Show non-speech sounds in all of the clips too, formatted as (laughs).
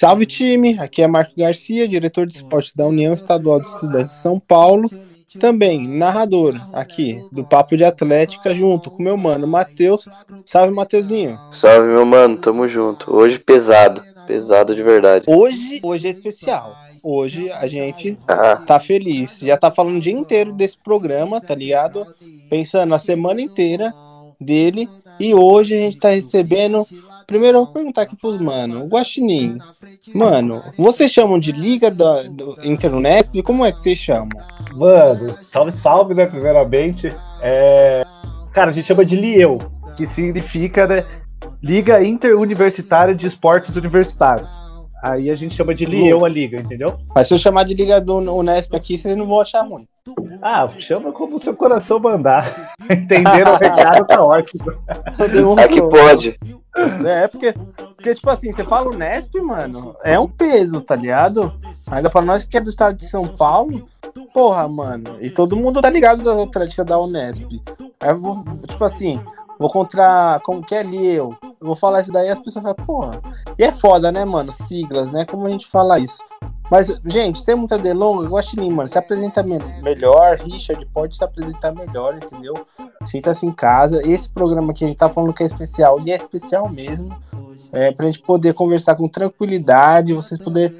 Salve time, aqui é Marco Garcia, diretor de esporte da União Estadual de Estudantes de São Paulo. Também narrador aqui do Papo de Atlética, junto com meu mano Matheus. Salve, Mateuzinho. Salve, meu mano, tamo junto. Hoje pesado, pesado de verdade. Hoje, hoje é especial. Hoje a gente ah. tá feliz. Já tá falando o dia inteiro desse programa, tá ligado? Pensando a semana inteira dele. E hoje a gente tá recebendo Primeiro eu vou perguntar aqui pros mano, o Guaxinim, mano, vocês chamam de Liga da, do Interunesp? Como é que vocês chamam? Mano, salve, salve, né, primeiramente. É... Cara, a gente chama de LIEU, que significa, né, Liga Interuniversitária de Esportes Universitários. Aí a gente chama de Lieu a liga, entendeu? Mas se eu chamar de liga do Unesp aqui, vocês não vão achar ruim. Ah, chama como o seu coração mandar. (laughs) Entenderam o recado, tá ótimo. É que pode. É, porque, porque, tipo assim, você fala Unesp, mano, é um peso, tá ligado? Ainda pra nós que é do estado de São Paulo, porra, mano. E todo mundo tá ligado das Atléticas da Unesp. Aí, tipo assim, vou contra. Como que é ali eu? Eu vou falar isso daí as pessoas falam, porra. E é foda, né, mano? Siglas, né? Como a gente fala isso. Mas, gente, sem muita delonga, Guaxinim, mano, se apresenta melhor, Richard pode se apresentar melhor, entendeu? Sinta-se em casa. Esse programa aqui a gente tá falando que é especial, e é especial mesmo. É, pra gente poder conversar com tranquilidade, vocês poderem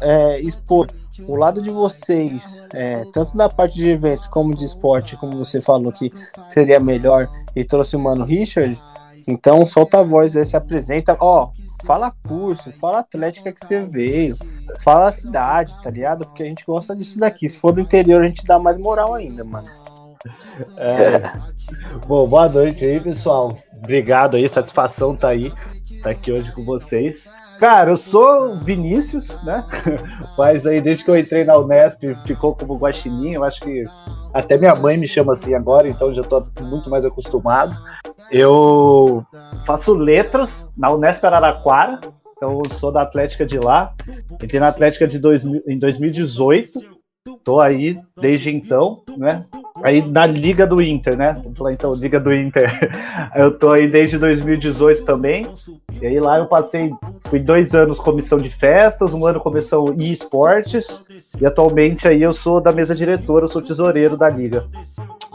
é, expor o lado de vocês, é, tanto da parte de eventos como de esporte, como você falou que seria melhor e trouxe o mano Richard, então solta a voz aí, se apresenta, ó, fala curso, fala atlética que você veio, fala a cidade, tá ligado? Porque a gente gosta disso daqui. Se for do interior, a gente dá mais moral ainda, mano. (laughs) É. Bom, boa noite aí, pessoal. Obrigado aí, satisfação tá aí, tá aqui hoje com vocês. Cara, eu sou Vinícius, né? (laughs) Mas aí, desde que eu entrei na Unesp, ficou como Guaxinim. Eu acho que até minha mãe me chama assim agora, então já tô muito mais acostumado. Eu faço letras na Unesp Araraquara, então sou da Atlética de lá. Entrei na Atlética de dois, em 2018 Tô aí desde então, né? Aí na Liga do Inter, né? Vamos falar então, Liga do Inter. (laughs) eu tô aí desde 2018 também. E aí lá eu passei, fui dois anos comissão de festas, um ano comissão e esportes. E atualmente aí eu sou da mesa diretora, eu sou tesoureiro da Liga.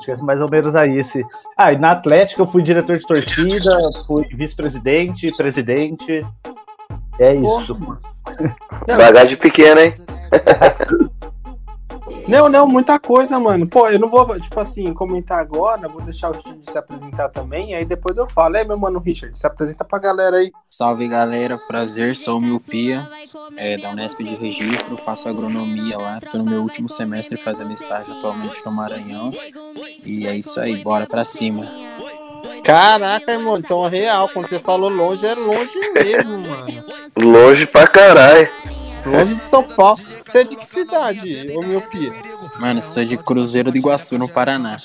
Acho que é mais ou menos aí esse. Ah, e na Atlética eu fui diretor de torcida, fui vice-presidente, presidente. É isso. Bagagem pequena, hein? (laughs) Não, não, muita coisa, mano. Pô, eu não vou, tipo assim, comentar agora, vou deixar o Richard se apresentar também, aí depois eu falo. É, meu mano Richard, se apresenta pra galera aí. Salve, galera. Prazer, sou o Miopia, é, da Unesp de Registro, faço agronomia lá, tô no meu último semestre fazendo estágio atualmente no Maranhão. E é isso aí, bora pra cima. Caraca, irmão, então é real, quando você falou longe, é longe mesmo, mano. Longe pra caralho. Longe de São Paulo. Você é de que cidade, ô miopia? Mano, sou de Cruzeiro do Iguaçu, no Paraná.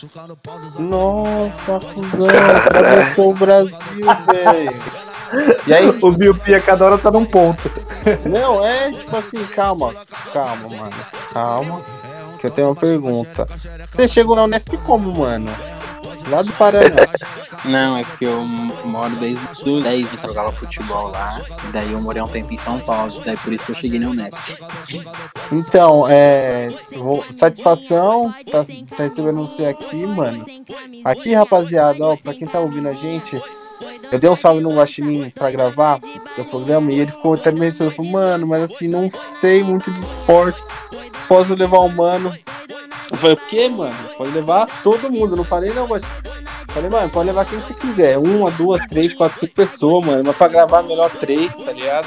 Nossa, cuzão, atravessou o Brasil, velho. E aí, o miopia cada hora tá num ponto. Não, é tipo assim, calma, calma, mano. Calma. Que eu tenho uma pergunta. Você chegou na Unesp como, mano? Lá do Paraná. Não, é porque eu moro desde os 10 e jogava futebol lá. Daí eu morei um tempo em São Paulo. Daí por isso que eu cheguei na Unesp. Então, é. Vou, satisfação, tá, tá recebendo você aqui, mano. Aqui, rapaziada, ó, pra quem tá ouvindo a gente, eu dei um salve no Guaxinim pra gravar o programa e ele ficou até meio assim, falou, mano, mas assim, não sei muito de esporte. Posso levar o mano eu falei, o quê, mano? Pode levar todo mundo. não falei, não, mas. Falei, mano, pode levar quem você quiser. Uma, duas, três, quatro, cinco pessoas, mano. Mas pra gravar melhor três, tá ligado?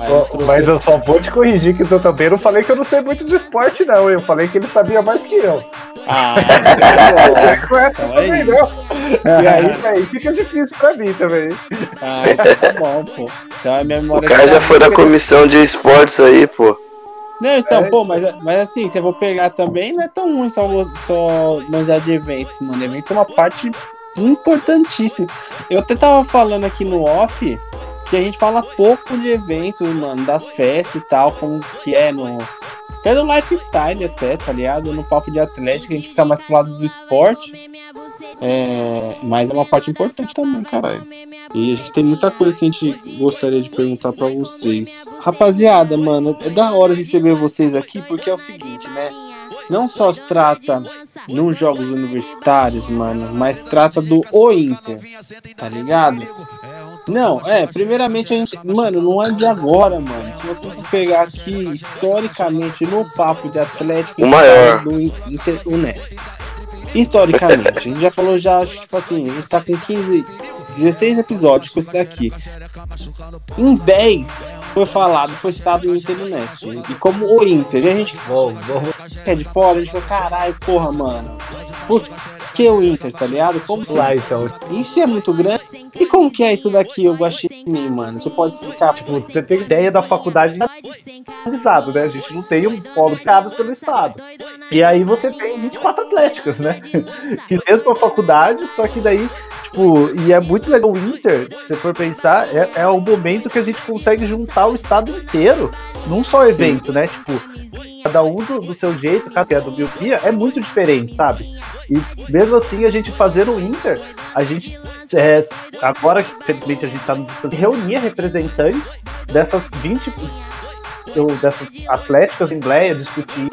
Eu trouxe... Mas eu só vou te corrigir que eu também não falei que eu não sei muito de esporte, não. Eu falei que ele sabia mais que eu. Ah, (laughs) então é isso. E aí, aí fica difícil pra mim também. Ah, então tá bom, pô. Então a minha memória. O cara já foi da comissão de esportes aí, pô. Não, então, é. pô, mas, mas assim, se eu vou pegar também, não é tão ruim só, só manjar de eventos, mano. Eventos é uma parte importantíssima. Eu até tava falando aqui no off que a gente fala pouco de eventos, mano, das festas e tal, como que é no. Até do lifestyle até, tá ligado? No papo de atlética, a gente fica mais pro lado do esporte. É, mas é uma parte importante também, caralho. E a gente tem muita coisa que a gente gostaria de perguntar pra vocês. Rapaziada, mano, é da hora receber vocês aqui, porque é o seguinte, né? Não só se trata nos jogos universitários, mano, mas trata do O Inter, tá ligado? Não, é, primeiramente a gente. Mano, não é de agora, mano. Se você pegar aqui, historicamente, no papo de Atlético O maior. do Inter Unesp. Historicamente, a gente já falou já, acho, tipo assim, a gente tá com 15, 16 episódios com esse daqui. Em 10 foi falado, foi citado o Inter Unesp. E como o Inter, e a gente Bom, que é de fora, a gente fala, caralho, porra, mano. Por que o Inter, tá ligado? Como lá então. isso é muito grande. E como que é isso daqui, o Guaxinim, mano? Você pode explicar? Tipo, você tem ideia da faculdade organizado, né? A gente não tem um polo criado pelo Estado. E aí você tem 24 atléticas, né? (laughs) Que mesmo a faculdade, só que daí, tipo, e é muito legal o Inter, se você for pensar, é, é o momento que a gente consegue juntar o estado inteiro num só evento, né? Tipo, cada um do, do seu jeito, cada é do Biopia, é muito diferente, sabe? E mesmo assim, a gente fazendo o Inter, a gente, é, agora que felizmente a gente tá no distância, reunia representantes dessas 20 eu- dessas atléticas assembleia, discutir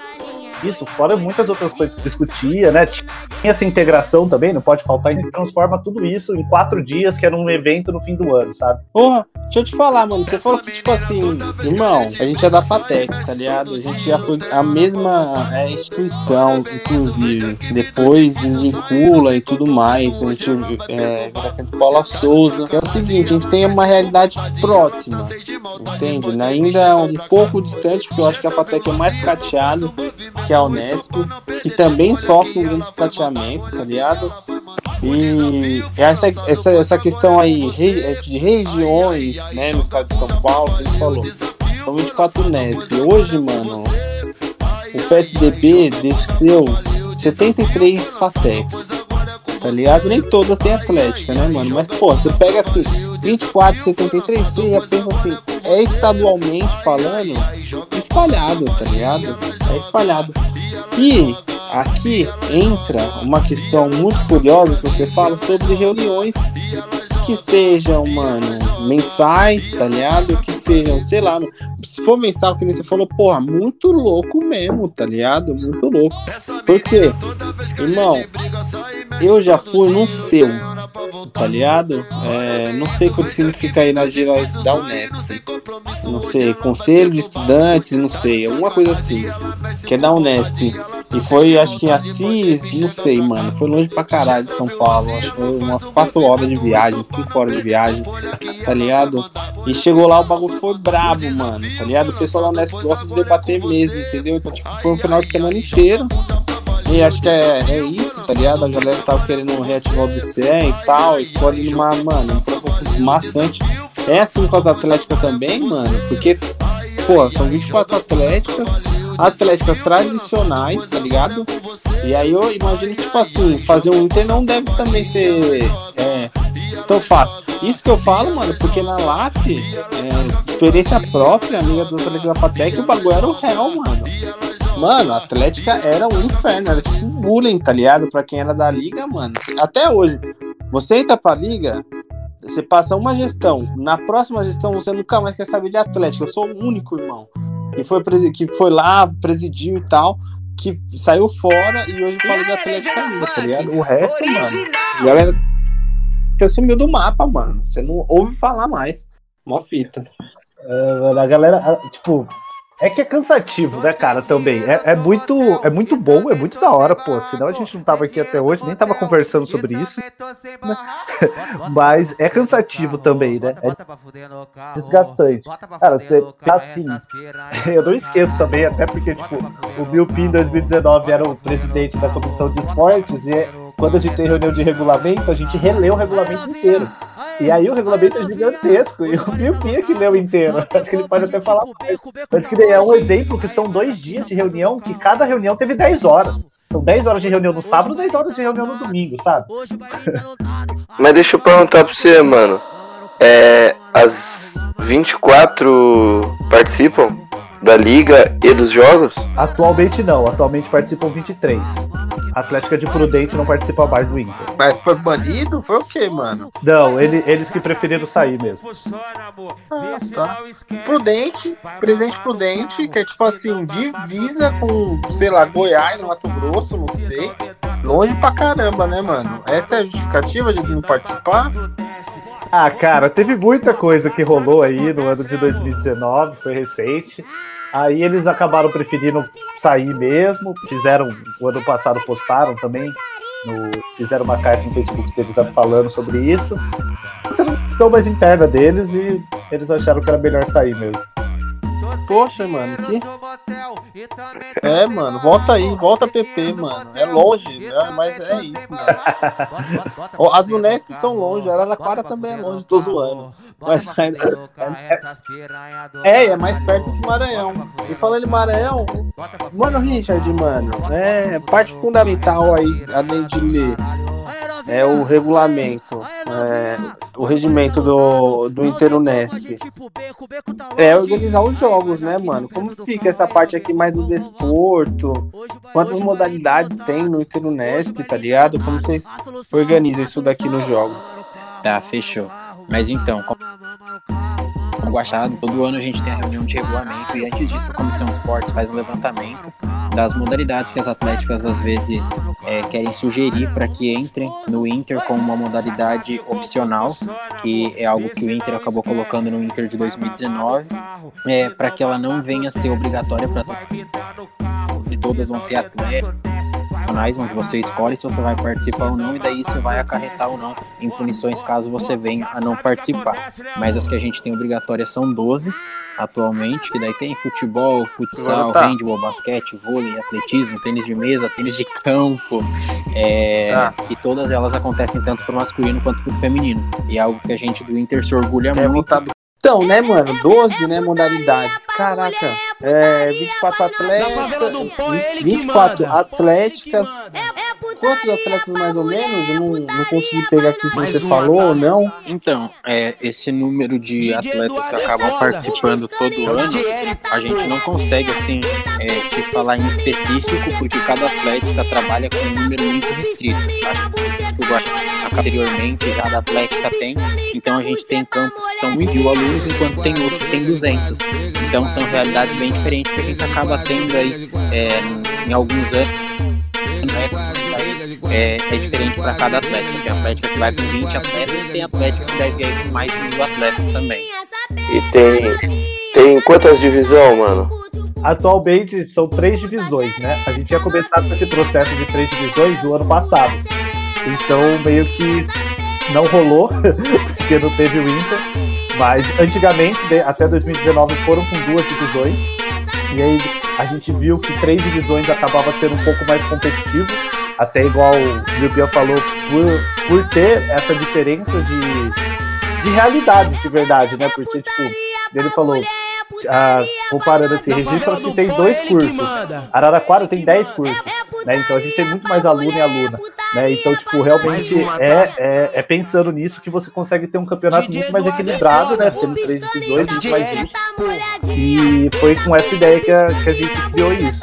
isso, fora muitas outras coisas que discutia, né? Tinha essa integração também, não pode faltar, gente transforma tudo isso em quatro dias, que era um evento no fim do ano, sabe? Porra, deixa eu te falar, mano. Você falou que, tipo assim, irmão, a gente é da FATEC, tá ligado? A gente já foi a mesma é, instituição, inclusive. Depois desvincula e tudo mais. A gente é, aquele Paula Souza. É o seguinte, a gente tem uma realidade próxima, entende? Ainda um pouco distante, porque eu acho que a FATEC é mais cateado que a Unesp, que também sofre um grande cateamento, tá ligado? E essa, essa, essa questão aí re- de regiões, né, no estado de São Paulo, que ele falou, são 24 Nesp. Hoje, mano, o PSDB desceu 73 FATECs, tá ligado? Nem todas têm Atlética, né, mano? Mas, pô, você pega assim, 24, 73, você já pensa assim, é estadualmente falando, espalhado, tá ligado? É espalhado. E aqui entra uma questão muito curiosa que você fala sobre reuniões que sejam, mano, mensais, tá ligado? Que sejam, sei lá, se for mensal, que nem você falou, porra, muito louco mesmo, tá ligado? Muito louco. Por quê? Irmão, eu já fui num seu, tá ligado? É, não sei o que significa aí na gira da Unesp. Não sei, conselho de estudantes, não sei, alguma coisa assim. Que é da Unesp. E foi, acho que em Assis, não sei, mano. Foi longe pra caralho de São Paulo. Acho que foi umas 4 horas de viagem, 5 horas de viagem, tá ligado? E chegou lá, o bagulho foi brabo, mano, tá ligado? O pessoal da Unesp gosta de debater mesmo, entendeu? Então, tipo, foi um final de semana inteiro. E acho que é, é isso, tá ligado? A galera tava querendo reativar o DCE e tal, escolhe uma, mano, um processo maçante. É assim com as atléticas também, mano, porque, pô, são 24 atléticas, atléticas tradicionais, tá ligado? E aí eu imagino tipo assim, fazer um Inter não deve também ser é, tão fácil. Isso que eu falo, mano, porque na LAF, é, experiência própria, amiga dos atletas da FATEC, o bagulho era o réu, mano. Mano, a Atlética era um inferno, era tipo um bullying, tá ligado? Pra quem era da liga, mano. Até hoje, você entra pra liga, você passa uma gestão, na próxima gestão você nunca mais quer saber de Atlética. Eu sou o único irmão que foi, que foi lá, presidiu e tal, que saiu fora e hoje fala de Atlética ainda, tá ligado? O resto, mano, a galera você sumiu do mapa, mano. Você não ouve falar mais. Mó fita. A galera, tipo, é que é cansativo, né, cara, também. É, é muito, é muito bom, é muito da hora, pô. Senão a gente não tava aqui até hoje, nem tava conversando sobre isso. né? (laughs) Mas é cansativo também, né? É desgastante. Cara, você tá assim. (laughs) Eu não esqueço também, até porque, tipo, o Milpin em 2019 era o presidente da comissão de esportes e é- quando a gente tem reunião de regulamento, a gente relê o regulamento inteiro. E aí o regulamento é gigantesco e o é que leu inteiro. Acho que ele pode até falar. Mas que é um exemplo que são dois dias de reunião, que cada reunião teve 10 horas. São 10 horas de reunião no sábado, 10 horas de reunião no domingo, sabe? Mas deixa eu perguntar pra você, mano. É, as 24 participam da liga e dos jogos? Atualmente não, atualmente participam 23. A Atlética de Prudente não participa mais do Inter. Mas foi banido? Foi o quê, mano? Não, ele, eles que preferiram sair mesmo. Ah, tá. Prudente, Presidente Prudente, que é tipo assim, divisa com, sei lá, Goiás, Mato Grosso, não sei. Longe pra caramba, né, mano? Essa é a justificativa de não participar? Ah, cara, teve muita coisa que rolou aí no ano de 2019, foi recente. Aí eles acabaram preferindo sair mesmo. Fizeram, o ano passado postaram também. No, fizeram uma carta no Facebook deles falando sobre isso. Isso é uma questão mais interna deles e eles acharam que era melhor sair mesmo. Poxa, mano, que. É, mano, volta aí, volta PP, mano. É longe, né? mas é isso, mano. (laughs) As Unesp são longe, a Araraquara também é longe, tô zoando. Mas, (laughs) é, é mais perto que Maranhão. E falando em Maranhão, mano, Richard, mano, é parte fundamental aí, além de ler é o regulamento, é, o regimento do, do Interunesp. É organizar os jogos, né, mano? Como fica essa parte aqui mais do desporto? Quantas modalidades tem no Interunesp, tá ligado? Como vocês organizam isso daqui nos jogos? Tá, fechou. Mas então, como guardado, todo ano a gente tem a reunião de regulamento e antes disso a Comissão de Esportes faz um levantamento das modalidades que as atléticas às vezes é, querem sugerir para que entrem no Inter como uma modalidade opcional, que é algo que o Inter acabou colocando no Inter de 2019, é, para que ela não venha a ser obrigatória para todas vão ter atletas onde você escolhe se você vai participar ou não, e daí isso vai acarretar ou não em punições caso você venha a não participar. Mas as que a gente tem obrigatórias são 12 atualmente, que daí tem futebol, futsal, tá. handball, basquete, vôlei, atletismo, tênis de mesa, tênis de campo, é, tá. e todas elas acontecem tanto para o masculino quanto para o feminino. E é algo que a gente do Inter se orgulha é muito. Então, né, mano? 12, né, modalidades. Caraca. É, 24 atletas. 24 atléticas. Quantos atletas mais ou menos? Eu não, não consegui pegar aqui se você falou ou não. Então, é, esse número de atletas que acabam participando todo ano, a gente não consegue, assim, é, te falar em específico, porque cada atlética trabalha com um número muito restrito. Tá? Anteriormente, cada atlética tem. Então, a gente tem campos que são mil alunos, enquanto tem outros que tem 200. Então, são realidades bem diferentes que a gente acaba tendo aí é, em alguns anos. É, é diferente para cada atleta. Tem atlética que vai com 20 atletas e tem atlética que deve ir com mais de mil atletas também. E tem, tem quantas divisões, mano? Atualmente são três divisões, né? A gente tinha começado com esse processo de três divisões no ano passado. Então meio que não rolou, (laughs) porque não teve o Inter. Mas antigamente, até 2019, foram com duas divisões. E aí a gente viu que três divisões acabava sendo um pouco mais competitivo até igual o Liu falou, por, por ter essa diferença de, de realidade, de verdade, né? Porque, tipo, ele falou, ah, comparando assim, registro que tem dois cursos, Araraquara tem dez cursos, né? Então a gente tem muito mais aluno e aluna, né? Então, tipo, realmente é, é, é pensando nisso que você consegue ter um campeonato muito mais equilibrado, né? Tendo três divisões, muito mais justo. E foi com essa ideia que a, que a gente criou isso.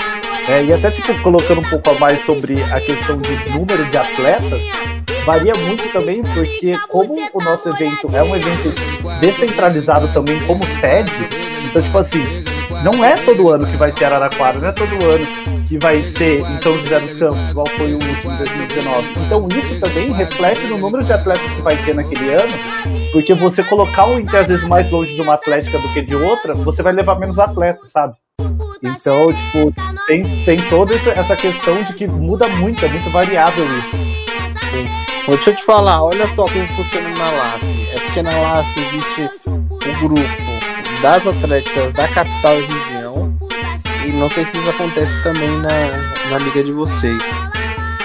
É, e até tipo, colocando um pouco a mais sobre a questão de número de atletas, varia muito também, porque como o nosso evento é um evento descentralizado também como sede, então tipo assim, não é todo ano que vai ser Araraquara, não é todo ano que vai ser em São José dos Campos, igual foi o último 2019. Então isso também reflete no número de atletas que vai ter naquele ano, porque você colocar um Inter às vezes mais longe de uma atlética do que de outra, você vai levar menos atletas, sabe? Então, tipo, tem, tem toda essa questão de que muda muito, é muito variável isso. Sim. Deixa eu te falar, olha só como funciona na LAF. É porque na LAF existe o grupo das atléticas da capital e região. E não sei se isso acontece também na, na liga de vocês.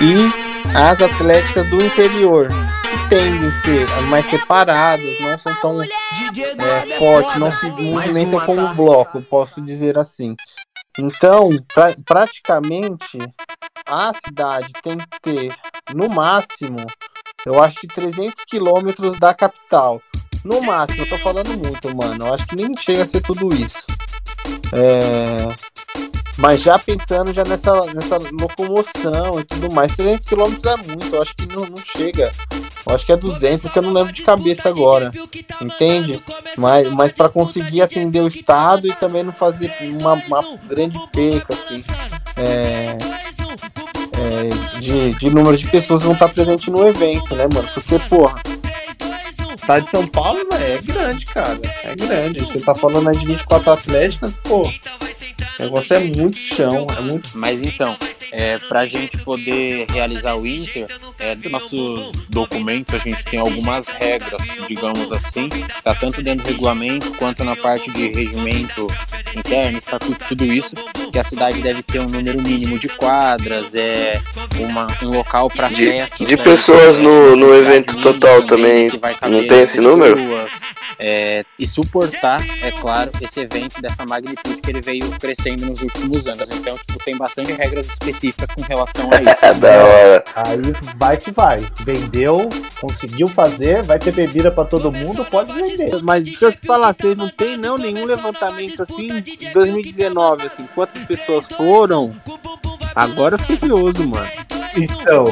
E as atléticas do interior, que tendem a ser as mais separadas, não são tão é, fortes, não se movimentam como bloco, posso dizer assim. Então, pra, praticamente, a cidade tem que ter, no máximo, eu acho que 300 quilômetros da capital. No máximo, eu tô falando muito, mano. Eu acho que nem chega a ser tudo isso. É... Mas já pensando já nessa, nessa locomoção e tudo mais, 300 km é muito, eu acho que não, não chega. Eu acho que é 200, que eu não lembro de cabeça agora. Entende? Mas, mas para conseguir atender o estado e também não fazer uma, uma grande perca, assim. É, é, de, de número de pessoas que vão estar presentes no evento, né, mano? Porque, porra, estado de São Paulo véio, é grande, cara. É grande. Você tá falando aí de 24 atléticas, pô. O negócio é muito chão, é muito. Mas então, é, para a gente poder realizar o Inter, é, nossos documentos a gente tem algumas regras, digamos assim, tá tanto dentro do regulamento quanto na parte de regimento interno, estatuto, tudo isso, que a cidade deve ter um número mínimo de quadras, é uma, um local para festas. De pessoas no, no evento total também, não tem esse número? É, e suportar, é claro, esse evento dessa magnitude que ele veio crescendo nos últimos anos. Então, tipo, tem bastante regras específicas com relação a isso. (laughs) da hora. Aí vai que vai. Vendeu, conseguiu fazer, vai ter bebida para todo mundo, pode vender. Mas deixa eu te falar, vocês não tem não nenhum levantamento assim de 2019, assim, quantas pessoas foram? Agora eu fiquei curioso, mano. Então,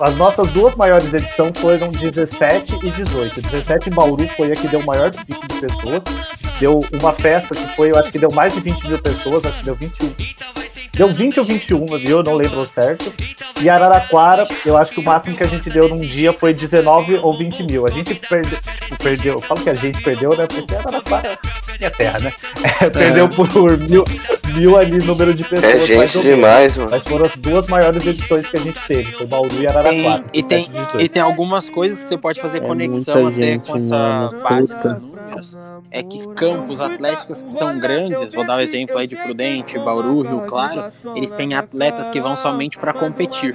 as nossas duas maiores edições foram 17 e 18. 17 em Bauru foi a que deu o maior pico de pessoas. Deu uma festa que foi, eu acho que deu mais de 20 mil pessoas, acho que deu 21. Deu 20 ou 21, viu? Não lembro certo. E Araraquara, eu acho que o máximo que a gente deu num dia foi 19 ou 20 mil. A gente perdeu, tipo, perdeu. Eu falo que a gente perdeu, né? Porque Araraquara é minha terra, né? (laughs) É, perdeu por mil, mil ali número de pessoas. É gente demais, mano. Mas foram as duas maiores edições que a gente teve. Foi Bauru e Araraquara. Tem, e, tem, e tem algumas coisas que você pode fazer é conexão até gente, com essa mano, base dos números é que campos atléticos que são grandes, vou dar o um exemplo aí de Prudente, Bauru, Rio Claro, eles têm atletas que vão somente para competir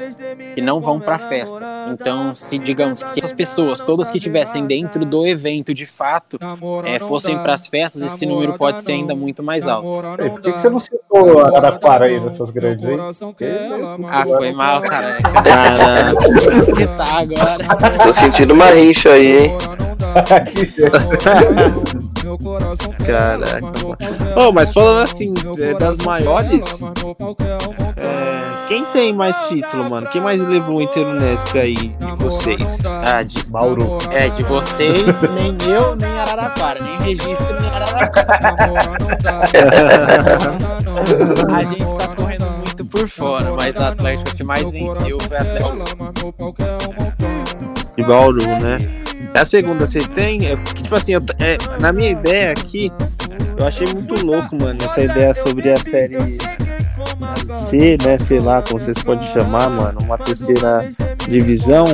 e não vão para festa. Então, se digamos que se essas pessoas, todas que estivessem dentro do evento de fato, é, fossem para as festas, esse número pode ser ainda muito mais alto. por que, que você não citou Araraquara aí nessas grandes aí? Ah, foi mal, cara. Caraca, citar agora. Tô sentindo uma rincha aí, hein? Caraca. Oh, mas falando assim, é, das maiores, é, quem tem mais título, mano? Quem mais levou o Inter Unesp aí de vocês? Ah, de Bauru. É, de vocês, nem eu, nem Araraquara, nem registro, nem Araraquara. a gente tá correndo muito por fora, mas o Atlético que mais venceu foi até o de Bauru, né? A segunda você tem, é, tipo assim, eu, é, na minha ideia aqui, eu achei muito louco, mano, essa ideia sobre a série C, né? Sei lá como vocês podem chamar, mano, uma terceira divisão,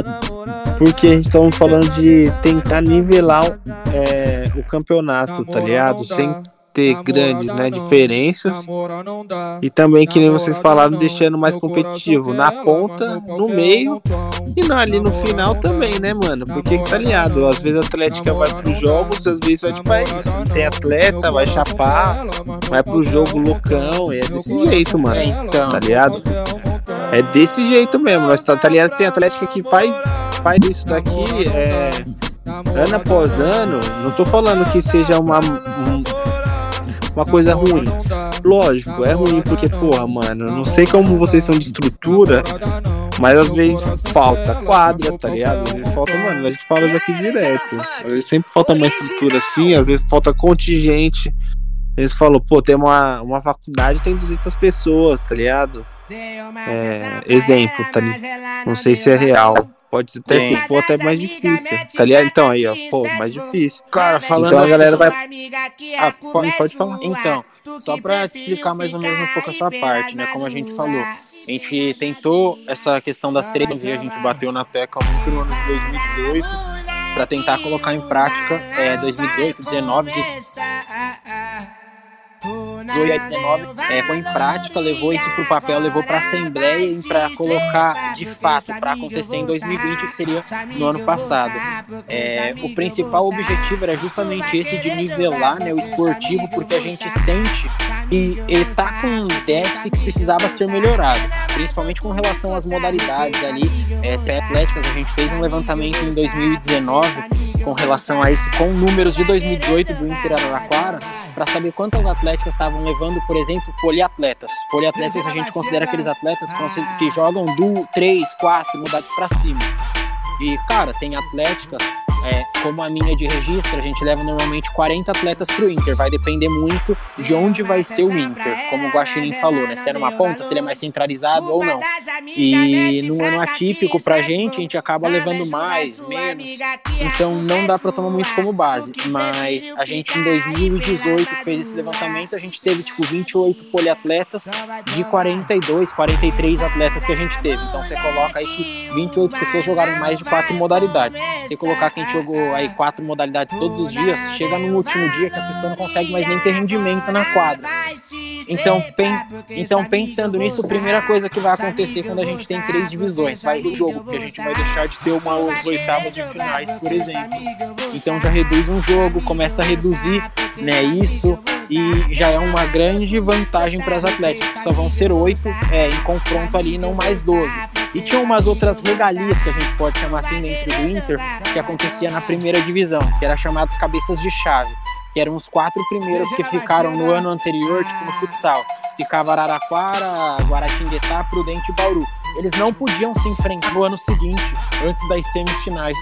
porque a gente tá falando de tentar nivelar é, o campeonato, tá ligado? Sem ter grandes né, diferenças. e também, que nem vocês falaram, deixando mais competitivo na ponta, no meio e não, ali no final também, né, mano? Porque tá ligado, às vezes a Atlética vai pros jogos, às vezes vai é isso, tem atleta, vai chapar, vai pro jogo loucão, e é desse jeito, mano. Então, tá ligado? É desse jeito mesmo, mas tá, tá ligado? Tem Atlética que faz, faz isso daqui é, ano após ano. Não tô falando que seja uma, um, uma coisa ruim. Lógico, é ruim porque, porra, mano, não sei como vocês são de estrutura, mas às vezes falta quadra, tá ligado? Às vezes falta, mano, a gente fala isso aqui direto. Às vezes sempre falta uma estrutura assim, às vezes falta contingente. Eles falam, pô, tem uma, uma faculdade, tem 200 pessoas, tá ligado? É, exemplo, tá ligado? Não sei se é real. Pode até se for até mais difícil. Tá ligado? Então aí, ó, pô, mais difícil. Cara, falando Então a galera vai. Ah, pode, pode falar. Então, só pra te explicar mais ou menos um pouco essa parte, né? Como a gente falou. A gente tentou essa questão das três e a gente bateu na tecla muito no ano de 2018 para tentar colocar em prática é, 2018, 19, 18 a 19 é, põe em prática, levou isso para o papel, levou para a Assembleia e para colocar de fato para acontecer em 2020, que seria no ano passado. É, o principal objetivo era justamente esse de nivelar né, o esportivo, porque a gente sente que ele está com um déficit que precisava ser melhorado, principalmente com relação às modalidades ali. É, se é atléticas, a gente fez um levantamento em 2019 com relação a isso, com números de 2018 do Inter Araraquara para saber quantas atléticas estavam levando, por exemplo, poliatletas. Poliatletas a gente considera aqueles atletas que jogam do 3, 4 modalidades para cima. E, cara, tem atléticas é, como a minha de registro, a gente leva normalmente 40 atletas para o Inter. Vai depender muito de onde vai ser o Inter, como o Guaxinim falou, né? Se é numa ponta, se ele é mais centralizado ou não. E num ano atípico pra gente, a gente acaba levando mais, menos. Então não dá para tomar muito como base. Mas a gente em 2018 fez esse levantamento, a gente teve tipo 28 poliatletas de 42, 43 atletas que a gente teve. Então você coloca aí que 28 pessoas jogaram mais de quatro modalidades. Você colocar que a gente jogou aí quatro modalidades todos os dias, chega no último dia que a pessoa não consegue mais nem ter rendimento na quadra. Então, pen, então pensando nisso, a primeira coisa que vai acontecer quando a gente tem três divisões, vai do jogo, porque a gente vai deixar de ter umas oitavas de finais, por exemplo. Então já reduz um jogo, começa a reduzir né, isso e já é uma grande vantagem para as atléticas, só vão ser oito é, em confronto ali, não mais doze. E tinha umas outras regalias que a gente pode chamar assim dentro do Inter, que acontecia na primeira divisão, que era chamados cabeças de chave, que eram os quatro primeiros que ficaram no ano anterior, tipo no futsal. Ficava Araraquara, Guaratinguetá, Prudente e Bauru. Eles não podiam se enfrentar no ano seguinte, antes das semifinais.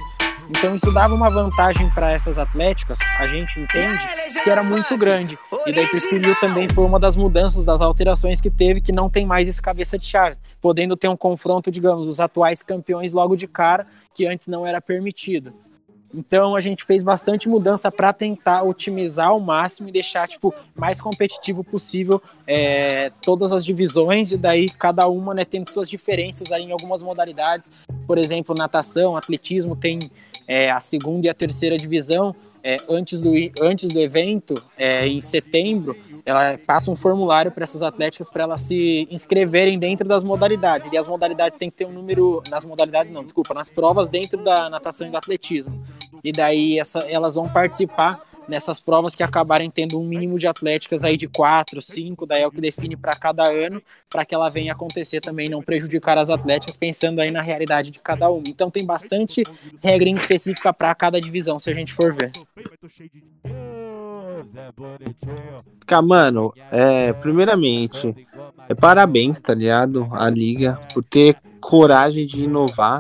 Então isso dava uma vantagem para essas atléticas, a gente entende, que era muito grande. E daí preferiu também foi uma das mudanças, das alterações que teve, que não tem mais esse cabeça de chave, podendo ter um confronto, digamos, dos atuais campeões logo de cara, que antes não era permitido. Então a gente fez bastante mudança para tentar otimizar ao máximo e deixar tipo mais competitivo possível é, todas as divisões e daí cada uma né, tendo suas diferenças aí em algumas modalidades. Por exemplo, natação, atletismo tem é, a segunda e a terceira divisão, é, antes, do, antes do evento, é, em setembro, ela passa um formulário para essas atléticas para elas se inscreverem dentro das modalidades. E as modalidades têm que ter um número. Nas modalidades, não, desculpa, nas provas dentro da natação e do atletismo. E daí essa, elas vão participar nessas provas que acabarem tendo um mínimo de atléticas aí de quatro, cinco, daí é o que define para cada ano, para que ela venha acontecer também, não prejudicar as atléticas, pensando aí na realidade de cada uma. Então tem bastante regra específica para cada divisão, se a gente for ver. Cara, mano, é, primeiramente, é parabéns, tá ligado? A liga por ter coragem de inovar.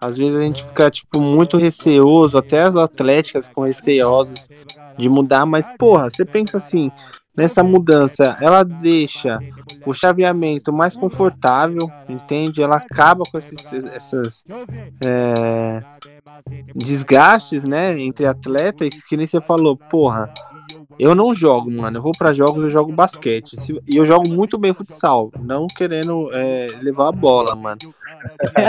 Às vezes a gente fica, tipo, muito receoso, até as atléticas ficam receosas de mudar, mas, porra, você pensa assim, nessa mudança, ela deixa o chaveamento mais confortável, entende? Ela acaba com esses, essas é, desgastes, né, entre atletas, que nem você falou, porra, eu não jogo, mano. Eu vou para jogos, eu jogo basquete. E eu jogo muito bem futsal. Não querendo é, levar a bola, mano.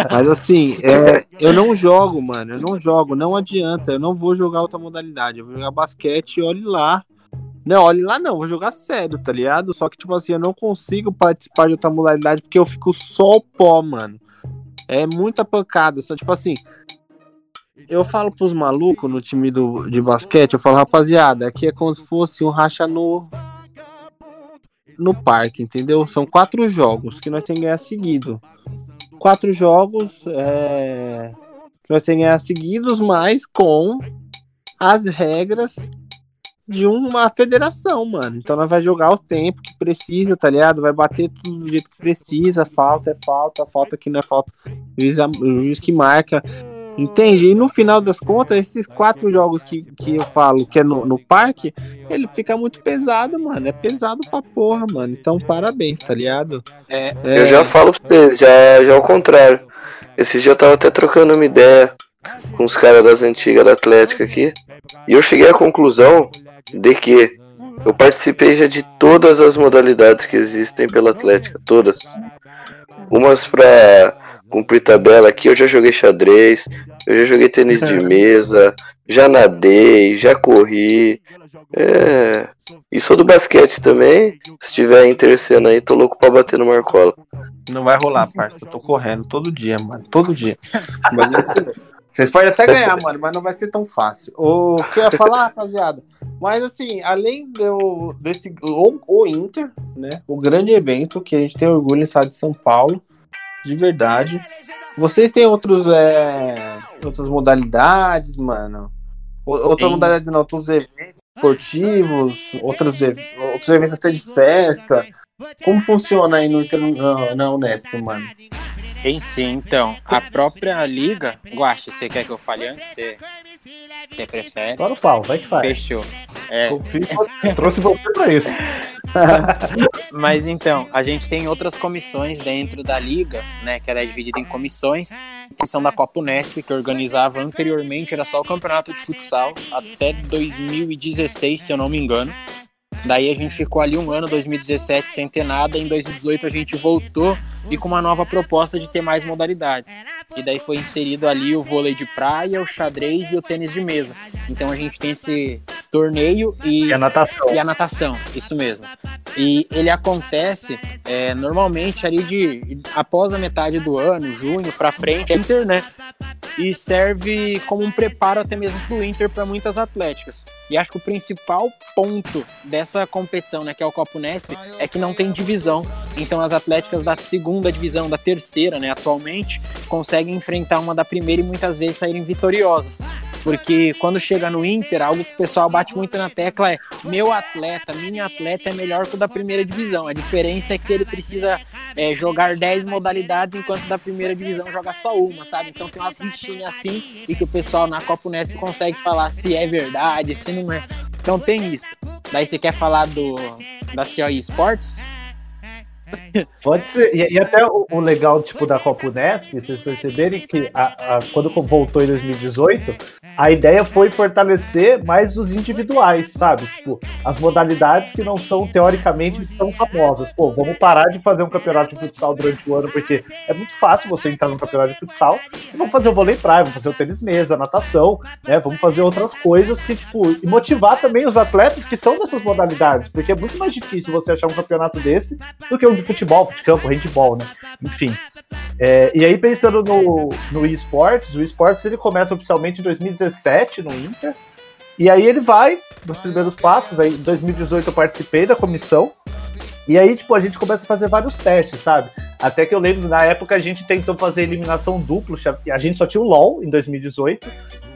Mas assim, é, eu não jogo, mano. Eu não jogo. Não adianta. Eu não vou jogar outra modalidade. Eu vou jogar basquete e olhe lá. Não, olhe lá não. Vou jogar sério, tá ligado? Só que, tipo assim, eu não consigo participar de outra modalidade porque eu fico só o pó, mano. É muita pancada. Só, tipo assim, eu falo pros malucos no time do, de basquete, eu falo, rapaziada, aqui é como se fosse um racha no, no parque, entendeu? São quatro jogos que nós temos que ganhar seguido. Quatro jogos é, nós temos que ganhar seguidos, mas com as regras de uma federação, mano. Então nós vai jogar o tempo que precisa, tá ligado? Vai bater tudo do jeito que precisa. Falta é falta, falta que não é falta. O juiz, o que marca. Entende? E no final das contas, esses quatro jogos que, que eu falo que é no, no parque, ele fica muito pesado, mano. É pesado pra porra, mano. Então, parabéns, tá ligado? É, é... Eu já falo pra vocês, já, já ao contrário. Esse dia eu tava até trocando uma ideia com os caras das antigas da Atlética aqui. E eu cheguei à conclusão de que eu participei já de todas as modalidades que existem pela Atlética, todas. Umas pra cumprir tabela aqui, eu já joguei xadrez, eu já joguei tênis de mesa, já nadei, já corri. É. E sou do basquete também. Se tiver interessando aí, tô louco pra bater no Marcola. Não vai rolar, parça. Eu tô correndo todo dia, mano. Todo dia. Vocês podem até (laughs) ganhar, mano, mas não vai ser tão fácil. O que eu ia falar, rapaziada? Mas assim, além do, desse. O, o Inter, né? O grande evento que a gente tem orgulho no estado de São Paulo de verdade. Vocês têm outros, é, outras modalidades, mano? Outra modalidade não, outros eventos esportivos, outros, outros eventos até de festa. Como funciona aí no, na, na Unesp, mano? Em sim, então. A própria liga. Guache, você quer que eu fale antes? Você, você prefere? Agora falo, vai que faz. Fechou. É. Trouxe você pra isso. (laughs) Mas então, a gente tem outras comissões dentro da liga, né? Que ela é dividida em comissões. A comissão da Copa Unesp, que organizava anteriormente, era só o campeonato de futsal, até 2016, se eu não me engano. Daí a gente ficou ali um ano, 2017, sem ter nada. Em 2018 a gente voltou e com uma nova proposta de ter mais modalidades. E daí foi inserido ali o vôlei de praia, o xadrez e o tênis de mesa. Então a gente tem esse torneio e, e a natação. E a natação, isso mesmo. E ele acontece é, normalmente ali de após a metade do ano, junho para frente, Inter, né? E serve como um preparo até mesmo para o Inter para muitas atléticas. E acho que o principal ponto dessa competição, né, que é o Copa Unesp, é que não tem divisão. Então as atléticas da segunda divisão, da terceira, né, atualmente, conseguem enfrentar uma da primeira e muitas vezes saírem vitoriosas. Porque quando chega no Inter, algo que o pessoal bate muito na tecla é: meu atleta, minha atleta é melhor que o da primeira divisão. A diferença é que ele precisa é, jogar 10 modalidades, enquanto da primeira divisão joga só uma, sabe? Então tem umas rixinhas assim e que o pessoal na Copa Unesp consegue falar se é verdade, se não é. Então tem isso. Daí você quer falar do da COI Esportes? (laughs) Pode ser. E, e até o, o, legal tipo, da Copa Unesp, vocês perceberem que a, a, quando voltou em 2018, a ideia foi fortalecer mais os individuais, sabe? Tipo, as modalidades que não são teoricamente tão famosas. Pô, vamos parar de fazer um campeonato de futsal durante o ano, porque é muito fácil você entrar no campeonato de futsal e vamos fazer o vôlei praia, vamos fazer o tênis mesa, a natação, né? Vamos fazer outras coisas que, tipo, e motivar também os atletas que são dessas modalidades, porque é muito mais difícil você achar um campeonato desse do que um de futebol, de campo, handball, né? Enfim. É, e aí, pensando no, no esportes, o esportes ele começa oficialmente em 2017 no Inter. E aí ele vai nos primeiros passos. Aí, em 2018 eu participei da comissão. E aí, tipo, a gente começa a fazer vários testes, sabe? Até que eu lembro, na época, a gente tentou fazer eliminação dupla. A gente só tinha o LOL em 2018.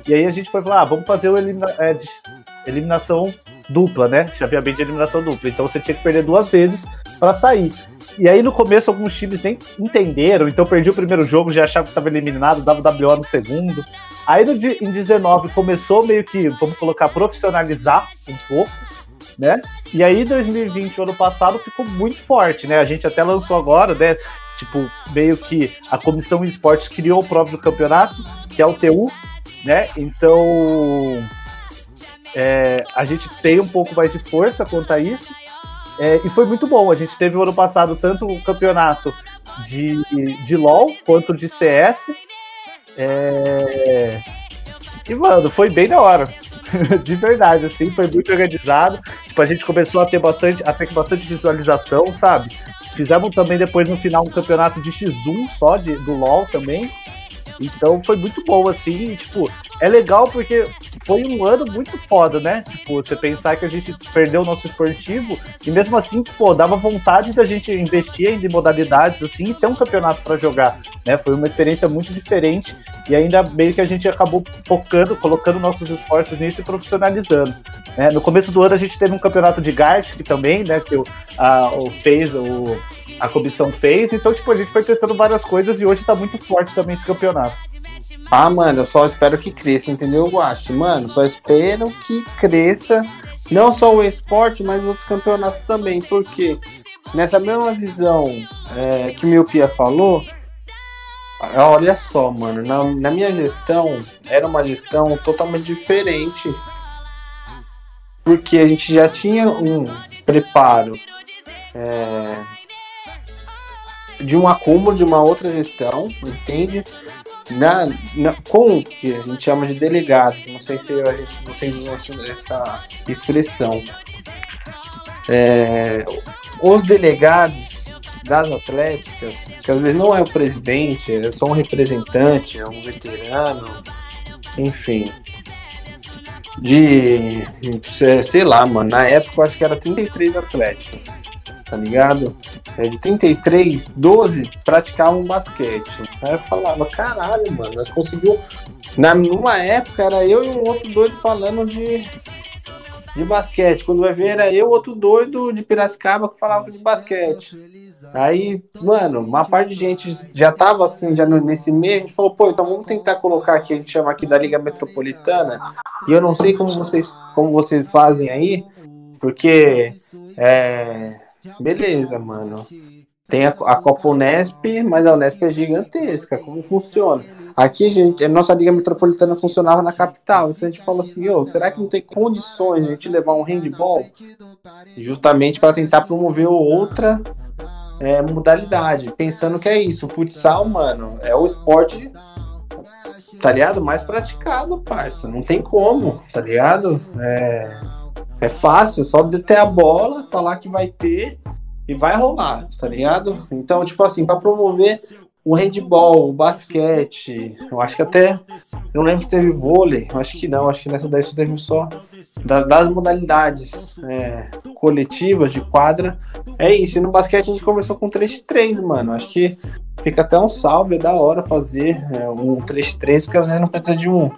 E aí a gente foi falar, ah, vamos fazer o elimina é, eliminação dupla, né? Chaveamento de eliminação dupla. Então você tinha que perder duas vezes para sair. E aí no começo alguns times nem entenderam, então perdi o primeiro jogo, já achava que estava eliminado, dava WO no segundo. Aí no, em 19 começou meio que, vamos colocar, profissionalizar um pouco, né? E aí 2020, ano passado, ficou muito forte, né? A gente até lançou agora, né? Tipo, meio que a comissão de esportes criou o próprio campeonato, que é o TU, né? Então é, a gente tem um pouco mais de força quanto a isso. É, e foi muito bom. A gente teve no ano passado tanto o campeonato de, de LOL quanto de CS. É... E, mano, foi bem da hora. (laughs) de verdade, assim, foi muito organizado. Tipo, a gente começou a ter bastante, a ter bastante visualização, sabe? Fizemos também depois no final um campeonato de X1 só de, do LoL também. Então foi muito bom, assim, tipo, é legal porque foi um ano muito foda, né? Tipo, você pensar que a gente perdeu o nosso esportivo e mesmo assim, pô, dava vontade da gente investir em modalidades assim e ter um campeonato para jogar, né? Foi uma experiência muito diferente e ainda meio que a gente acabou focando, colocando nossos esforços nisso e profissionalizando. Né? No começo do ano a gente teve um campeonato de Gartic também, né? Que o, a, o fez o a comissão fez. Então, tipo, a gente foi testando várias coisas e hoje tá muito forte também esse campeonato. Ah, mano, eu só espero que cresça, entendeu, Guache? Mano, só espero que cresça. Não só o esporte, mas outros campeonatos também. Porque nessa mesma visão é, que o Miopia falou, olha só, mano, na, na minha gestão era uma gestão totalmente diferente. Porque a gente já tinha um preparo é, de um acúmulo de uma outra gestão, entende? Na, na, com o que a gente chama de delegados, não sei se a gente, vocês usam essa expressão. É, os delegados das atléticas, que às vezes não é o presidente, é só um representante, é um veterano, enfim. De, sei lá, mano, na época eu acho que era 33 atléticos tá ligado? É, de 33, 12 praticavam basquete. Aí eu falava, caralho, mano, nós conseguimos. Na, numa época era eu e um outro doido falando de. de basquete. Quando vai ver, era eu, outro doido de Piracicaba que falava de basquete. Aí, mano, uma parte de gente já tava assim, já nesse meio, a gente falou, pô, então vamos tentar colocar aqui, a gente chama aqui da Liga Metropolitana, e eu não sei como vocês, como vocês fazem aí, porque é. Beleza, mano. Tem a, a Copa Unesp, mas a Unesp é gigantesca. Como funciona? Aqui, gente, a nossa Liga Metropolitana funcionava na capital. Então a gente falou assim: oh, será que não tem condições de a gente levar um handball? Justamente para tentar promover outra é, modalidade. Pensando que é isso. O futsal, mano, é o esporte, tá ligado? Mais praticado, parça. Não tem como, tá ligado? É, é fácil, só de ter a bola, falar que vai ter e vai rolar, tá ligado? Então, tipo assim, para promover o handball, o basquete, eu acho que até. Eu não lembro se teve vôlei, eu acho que não, acho que nessa daí só teve só. das modalidades é, coletivas de quadra, é isso. E no basquete a gente começou com 3-3, mano. Acho que fica até um salve, é da hora fazer é, um 3-3, porque às vezes não precisa de um,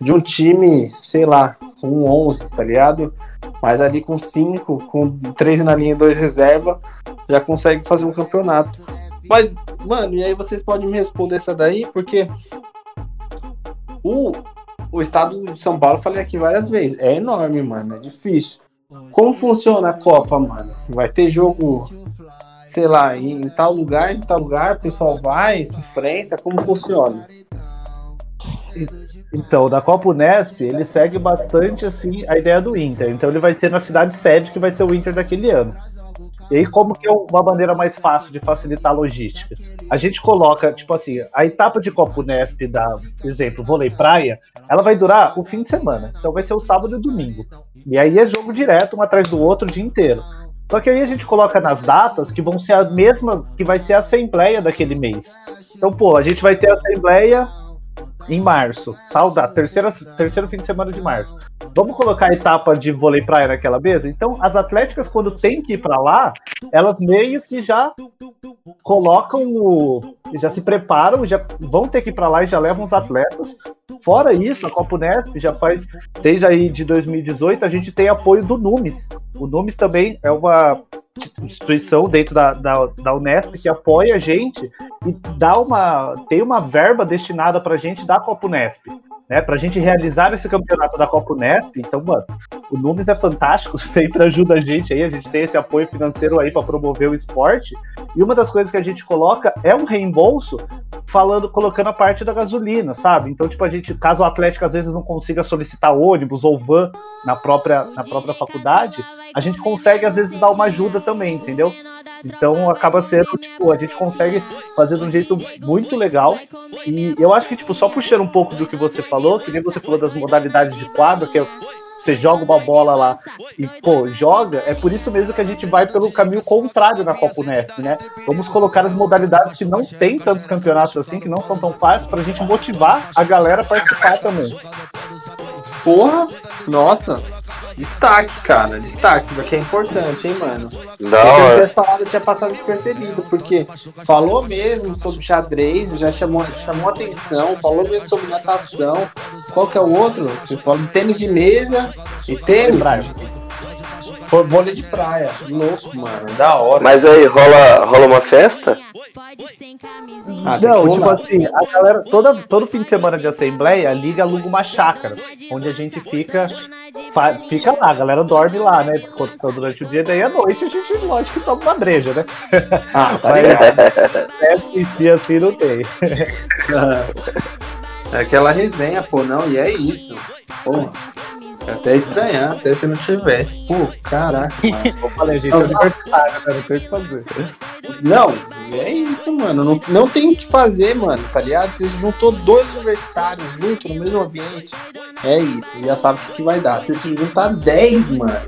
de um time, sei lá, com 11, tá ligado? Mas ali com 5, com 3 na linha e 2 reserva, já consegue fazer um campeonato. Mas, mano, e aí vocês podem me responder essa daí, porque o, o estado de São Paulo, falei aqui várias vezes, é enorme, mano, é difícil. Como funciona a Copa, mano? Vai ter jogo, sei lá, em, em tal lugar, em tal lugar, o pessoal vai, se enfrenta, como funciona? Então, da Copa Unesp, ele segue bastante assim a ideia do Inter. Então ele vai ser na cidade sede que vai ser o Inter daquele ano. E aí, como que é uma maneira mais fácil de facilitar a logística? A gente coloca, tipo assim, a etapa de Copa Unesp da, por exemplo, vôlei praia, ela vai durar o fim de semana. Então vai ser o sábado e o domingo. E aí é jogo direto, um atrás do outro o dia inteiro. Só que aí a gente coloca nas datas que vão ser as mesmas, que vai ser a assembleia daquele mês. Então, pô, a gente vai ter a assembleia em março, tal da terceira, terceiro fim de semana de março. Vamos colocar a etapa de vôlei praia naquela mesa? Então, as atléticas, quando tem que ir para lá, elas meio que já colocam o. já se preparam, já vão ter que ir para lá e já levam os atletas. Fora isso, a Copa Unesp já faz, desde aí de 2018, a gente tem apoio do Numes. O Numes também é uma instituição dentro da, da, da Unesp que apoia a gente e dá uma, tem uma verba destinada para a gente da Copa Unesp né, para a gente realizar esse campeonato da Copa Unesp. Então, mano, o Nunes é fantástico, (laughs) sempre ajuda a gente aí, a gente tem esse apoio financeiro aí para promover o esporte. E uma das coisas que a gente coloca é um reembolso falando, colocando a parte da gasolina, sabe? Então, tipo, a gente, caso o Atlético às vezes não consiga solicitar ônibus ou van na própria, na própria faculdade, a gente consegue às vezes dar uma ajuda também, entendeu? Então acaba sendo, tipo, a gente consegue fazer de um jeito muito legal. E eu acho que, tipo, só puxando um pouco do que você falou, que nem você falou das modalidades de quadro, que é você joga uma bola lá e, pô, joga, é por isso mesmo que a gente vai pelo caminho contrário na Copa Unesp, né? Vamos colocar as modalidades que não tem tantos campeonatos assim, que não são tão fáceis, pra gente motivar a galera a participar também. Porra, nossa, Destaque, cara, destaque. Isso daqui é importante, hein, mano. Não, eu tinha falado, tinha passado despercebido, porque falou mesmo sobre xadrez, já chamou, chamou atenção, falou mesmo sobre natação. Qual que é o outro? Você falou de tênis de mesa e tênis. Foi vôlei de praia. Louco, mano. Da hora. Mas aí rola, rola uma festa? Ah, não, tipo assim, a galera, toda, todo fim de semana de assembleia, a liga aluga uma chácara, onde a gente fica, fica lá, a galera dorme lá, né? Durante o dia, daí à noite a gente, lógico que toma uma breja, né? (laughs) Ah, tá ligado. É, em si assim não tem. (laughs) É aquela resenha, pô, não, e é isso. Porra. Até estranhar, até se não tivesse. Pô, caraca. (laughs) Eu falei, gente, é universitário, né? Não tem o que fazer. Não, é isso, mano. Não, não tem o que fazer, mano, tá ligado? Você juntou dois universitários juntos no mesmo ambiente. É isso, já sabe o que, que vai dar. Você se juntar 10, mano.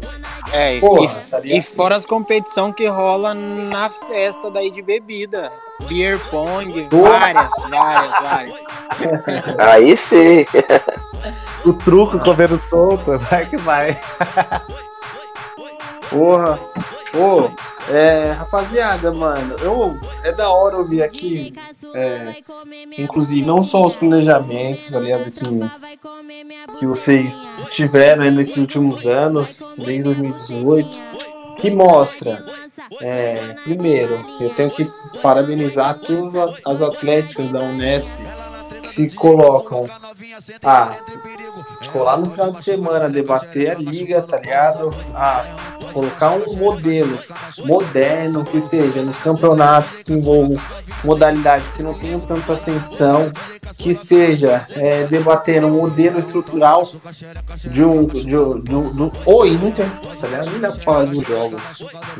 É, Porra, e, tá e fora as competições que rola na festa daí de bebida. Beer pong, várias, várias, várias. (laughs) Aí sim. o truco comendo solto, vai que vai. Porra. Ô, é, rapaziada, mano, eu, é da hora ouvir aqui, é, inclusive, não só os planejamentos, aliás, que, que vocês tiveram nesses últimos anos, desde 2018, que mostra, é, primeiro, eu tenho que parabenizar todas as atléticas da Unesp que se colocam a colar no final de semana, debater a liga, tá ligado? A colocar um modelo moderno, que seja nos campeonatos que envolvam modalidades que não tenham tanta ascensão, que seja é, debater um modelo estrutural de um, de, um, de um, o Inter, tá ligado? Não dá pra falar dos jogos,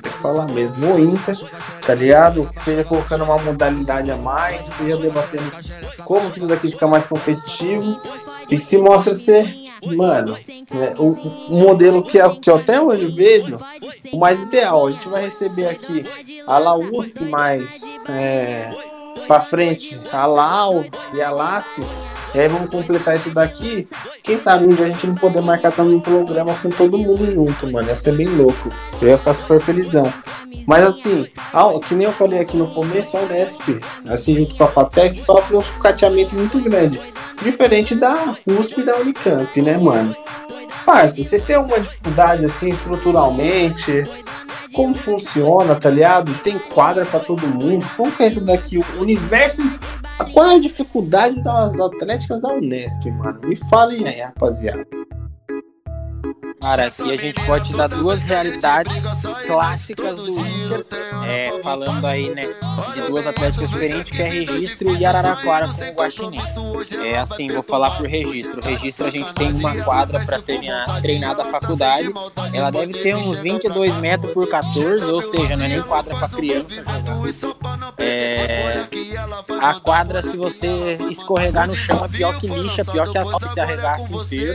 tem que falar mesmo, o Inter, tá ligado? Que seja colocando uma modalidade a mais, seja debatendo como que isso aqui fica mais competitivo e que se mostra ser mano, é, o, o, modelo que, que eu até hoje vejo, o mais ideal. A gente vai receber aqui a LAUSP mais é, para frente, a LAU e a LAF. E aí vamos completar isso daqui. Quem sabe um dia a gente não poder marcar também um programa com todo mundo junto, mano. Ia ser bem louco. Eu ia ficar super felizão. Mas assim, que nem eu falei aqui no começo, a Unesp, assim, junto com a FATEC, sofre um sucateamento muito grande. Diferente da USP e da Unicamp, né, mano? Parça, vocês têm alguma dificuldade assim estruturalmente? Como funciona, tá ligado? Tem quadra para todo mundo? Como que é isso daqui? O universo. Qual é a dificuldade das atléticas da Unesp, mano? Me falem aí, rapaziada. Cara, aqui a gente pode dar duas realidades clássicas do Inter, é, falando aí, né, de duas atléticas diferentes, que é Registro e Araraquara com o Guaxinim. É assim, vou falar por Registro. Registro a gente tem uma quadra para treinar, treinar da faculdade, ela deve ter uns 22 metros por 14, ou seja, não é nem quadra para criança É, a quadra, se você escorregar no chão, é pior que lixa, pior que a se arregaça inteiro.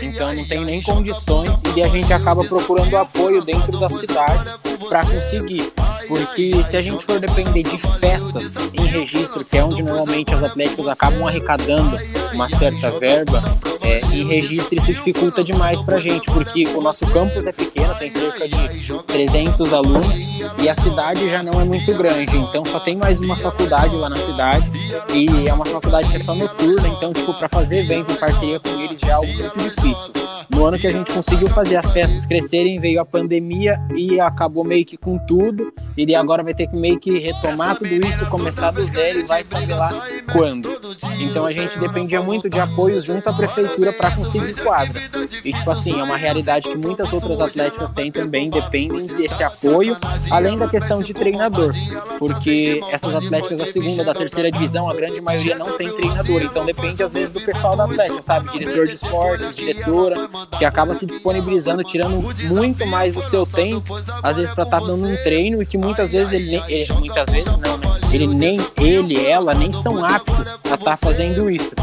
Então não tem nem condições e a gente acaba procurando apoio dentro da cidade para conseguir. Porque se a gente for depender de festas em registro, que é onde normalmente as atléticas acabam arrecadando uma certa verba, é, em registro isso dificulta demais para a gente, porque o nosso campus é pequeno, tem cerca de 300 alunos e a cidade já não é muito grande, então só tem mais uma faculdade lá na cidade e é uma faculdade que é só noturna, então tipo para fazer evento em parceria com eles já é algo muito difícil. No ano que a gente conseguiu fazer as festas crescerem, veio a pandemia e acabou meio que com tudo. E agora vai ter que meio que retomar tudo isso, começar do zero e vai saber lá quando. Então a gente dependia muito de apoios junto à prefeitura para conseguir quadras. E tipo assim, é uma realidade que muitas outras atléticas têm também, dependem desse apoio, além da questão de treinador. Porque essas atléticas da segunda, da terceira divisão, a grande maioria não tem treinador. Então depende às vezes do pessoal da atlética, sabe? Diretor de esportes, diretora, que acaba se disponibilizando, tirando muito mais do seu tempo, às vezes para estar tá dando um treino e que muitas vezes ele, ele muitas vezes não, né? Ele nem ele, ela nem são aptos a estar tá fazendo isso.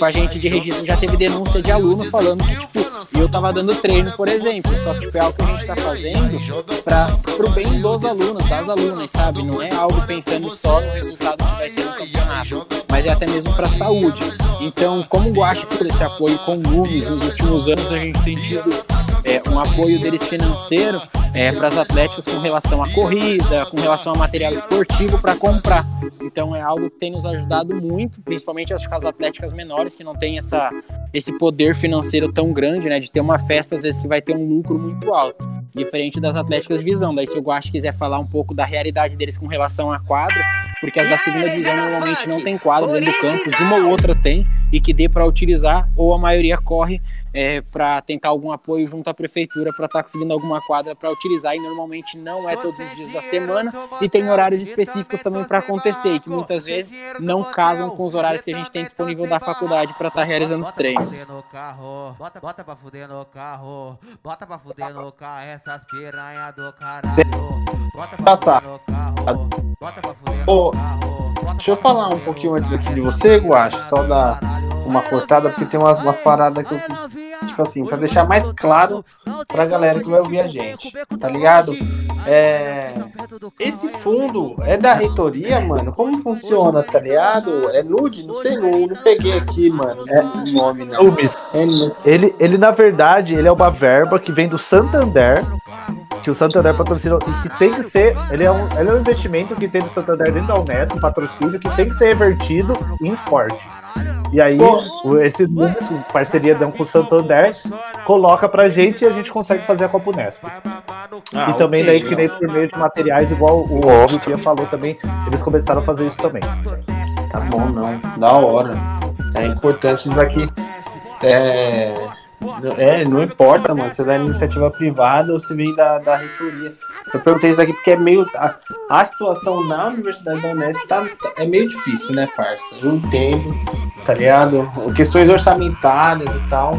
Tipo a gente de registro já teve denúncia de aluno falando que tipo eu tava dando treino, por exemplo, só que tipo, é algo que a gente tá fazendo para pro bem dos alunos, das alunas, sabe? Não é algo pensando só no resultado que vai ter no campeonato, mas é até mesmo para saúde. Então, como o Guache esse apoio com números nos últimos anos, a gente tem tido é, um apoio deles financeiro é, para as atléticas com relação à corrida, com relação a material esportivo para comprar. Então é algo que tem nos ajudado muito, principalmente as, as atléticas menores que não têm essa, esse poder financeiro tão grande, né, de ter uma festa às vezes que vai ter um lucro muito alto, diferente das atléticas de divisão. Daí se o Guache quiser falar um pouco da realidade deles com relação à quadra, porque as da segunda divisão normalmente não tem quadro dentro do campus, uma ou outra tem e que dê para utilizar ou a maioria corre é, para tentar algum apoio junto à prefeitura para estar tá conseguindo alguma quadra para utilizar e normalmente não é todos os dias da semana e tem horários específicos também para acontecer e que muitas vezes não casam com os horários que a gente tem disponível da faculdade para estar tá realizando os treinos. Bota, bota pra fuder no carro, bota pra fuder no carro essas piranha do caralho. Bota pra fuder no carro, bota pra fuder no carro. Deixa eu falar um pouquinho antes aqui de você, Guacho, só dar uma cortada, porque tem umas, umas paradas que eu tipo assim, para deixar mais claro pra galera que vai ouvir a gente, tá ligado? É, esse fundo é da reitoria, mano? Como funciona, tá ligado? É nude? Não sei, não, não peguei aqui, mano. É o nome, não. É, ele, ele, na verdade, ele é uma verba que vem do Santander, que que o Santander patrocina e que tem que ser, ele é um, ele é um investimento que tem do Santander dentro da Unesco, um patrocínio que tem que ser revertido em esporte. E aí, esse número, parceria com o Santander, coloca pra gente e a gente consegue fazer a Copa Unesco. Ah, e também ok, daí que nem por meio de materiais, igual o. Luquinha falou também, eles começaram a fazer isso também. Tá bom, não. Da hora. É importante isso daqui. É, é, não importa, mano. Se é da iniciativa privada ou se vem da, da reitoria. Eu perguntei isso daqui porque é meio. A, a situação na Universidade da Unesp tá, é meio difícil, né, parça? Eu entendo, tá ligado? Questões orçamentárias e tal.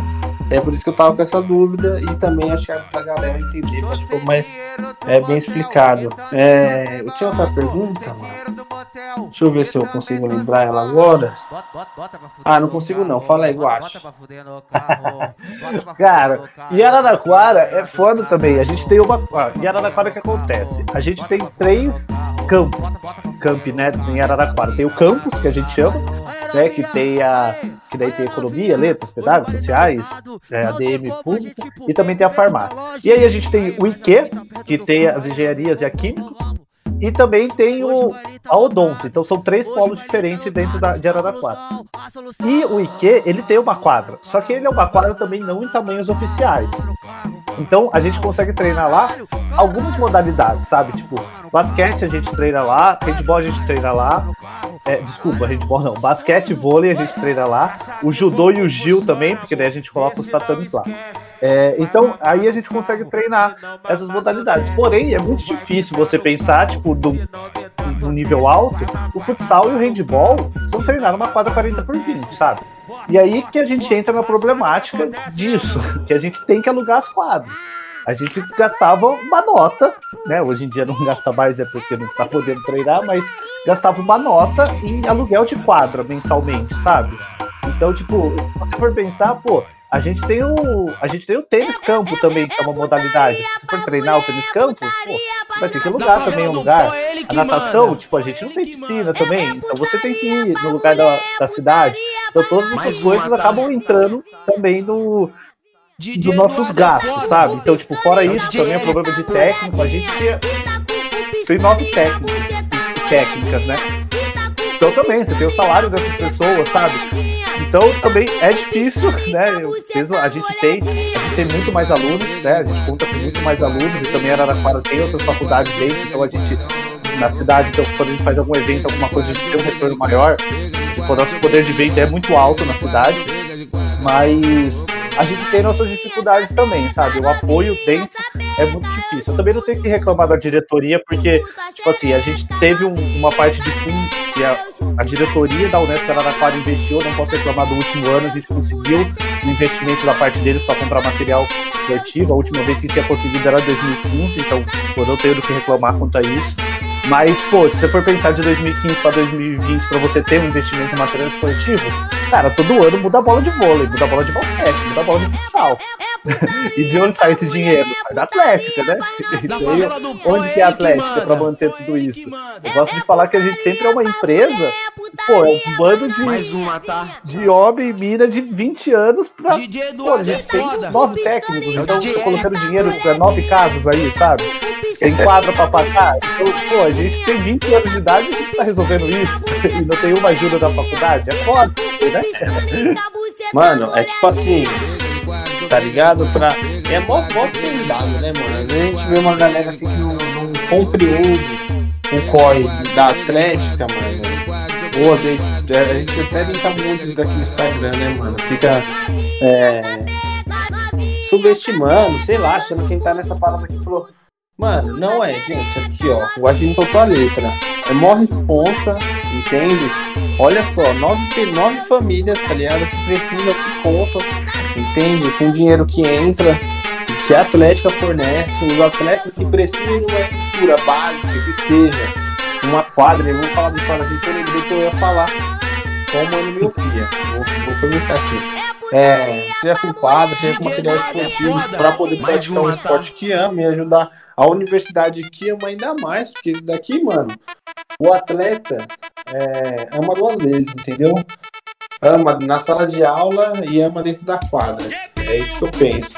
É por isso que eu tava com essa dúvida e também achei pra galera entender, que ficou mais é, bem explicado. É, eu tinha outra pergunta, mano. Deixa eu ver se eu consigo lembrar ela agora. Ah, não consigo não. Fala aí, Guache. (laughs) Cara, e Araraquara é foda também. A gente tem uma. Ah, em Araraquara o que acontece? A gente tem três campos. Camp, né? Em Araraquara. Tem o campus, que a gente chama, né? Que tem a. Que daí tem economia, letras, pedaços sociais, é, ADM pública, e também tem a farmácia. E aí a gente tem o IQ, que tem as engenharias e a química, e também tem o a Odonto. Então são três polos diferentes dentro da, de Araraquara. E o IQ, ele tem uma quadra. Só que ele é uma quadra também não em tamanhos oficiais. Então a gente consegue treinar lá algumas modalidades, sabe? Tipo, basquete a gente treina lá, handball a gente treina lá. É, desculpa, handball não. Basquete, vôlei a gente treina lá. O judô e o gil também, porque daí a gente coloca os tatames lá. É, então, aí a gente consegue treinar essas modalidades. Porém, é muito difícil você pensar, tipo, do, nível alto, o futsal e o handball são treinar numa quadra 40 por 20, sabe? E aí que a gente entra na problemática disso, que a gente tem que alugar as quadras. A gente gastava uma nota, né? Hoje em dia não gasta mais, é porque não tá podendo treinar, mas gastava uma nota em aluguel de quadra mensalmente, sabe? Então, tipo, se você for pensar, pô, a gente tem o. A gente tem o tênis campo também, que é uma modalidade. Se for treinar o tênis campo, pô, vai ter que alugar também um lugar. A natação, tipo, a gente não tem piscina também, então você tem que ir no lugar da, da cidade. Então todas essas coisas acabam entrando também no, dos nossos gastos, sabe? Então, tipo, fora isso, também é problema de técnico, a gente tem, nove técnicos e técnicas, né? Então também, você tem o salário dessas pessoas, sabe? Então também é difícil, né? Eu- a gente tem, a gente tem muito mais alunos, né? A gente conta com muito mais alunos e também Araraquara tem outras faculdades dentro, então a gente na cidade, então quando a gente faz algum evento, alguma coisa, a gente tem um retorno maior. Tipo, o nosso poder de venda é muito alto na cidade, mas a gente tem nossas dificuldades também, sabe? O apoio dentro é muito difícil. Eu também não tenho que reclamar da diretoria, porque, tipo assim, a gente teve um- uma parte de fundo que a, a diretoria da Unesp Araraquara investiu, não posso reclamar do último ano, a gente conseguiu um investimento da parte deles para comprar material esportivo. A última vez que tinha conseguido era 2015, então pô, não tenho do que reclamar quanto a isso. Mas, pô, se você for pensar de 2015 para 2020 para você ter um investimento em material esportivo, cara, todo ano muda a bola de vôlei, muda a bola de basquete, muda a bola de futsal. E de onde sai esse dinheiro? Sai da Atlética, né? Então, onde que é a Atlética para manter tudo isso? Eu gosto de falar que a gente sempre é uma empresa, pô, é um bando de, Mais uma, tá? de homem e mina de 20 anos pra. DJ Pô, a Eduardo é gente tem nove técnicos, É então colocando dinheiro pra nove casas aí, sabe? Tem quadra pra pagar. Então, pô, a gente tem 20 anos de idade e a gente tá resolvendo isso. (laughs) E não tem uma ajuda da faculdade. É foda, né? Mano, é tipo assim, tá ligado? Pra... É mó, mó pesado, né, mano? A gente vê uma galera assim que não, não compreende o corre da Atlética, mano. Ou às vezes é, a gente até brinca muito daqui no Instagram, né, mano? Fica é, subestimando, sei lá, achando quem tá nessa parada aqui falou. Mano, não é, gente, aqui ó, o Agente soltou a letra. É mó responsa, entende? Olha só, nove, nove famílias, tá ligado? Que precisam, que contam, entende? Com o dinheiro que entra, que a Atlética fornece, os atletas que precisam de uma estrutura básica, que seja uma quadra, eu vou falar de quadra aqui, que eu lembrei que eu ia falar com o Mano Miopia. Vou, vou perguntar aqui. É, seja com quadra, seja com material esportivo, para poder praticar um tá? esporte que ama e ajudar a universidade que ama ainda mais, porque isso daqui, mano, o atleta é, ama duas vezes, entendeu? Ama na sala de aula e ama dentro da quadra. É isso que eu penso.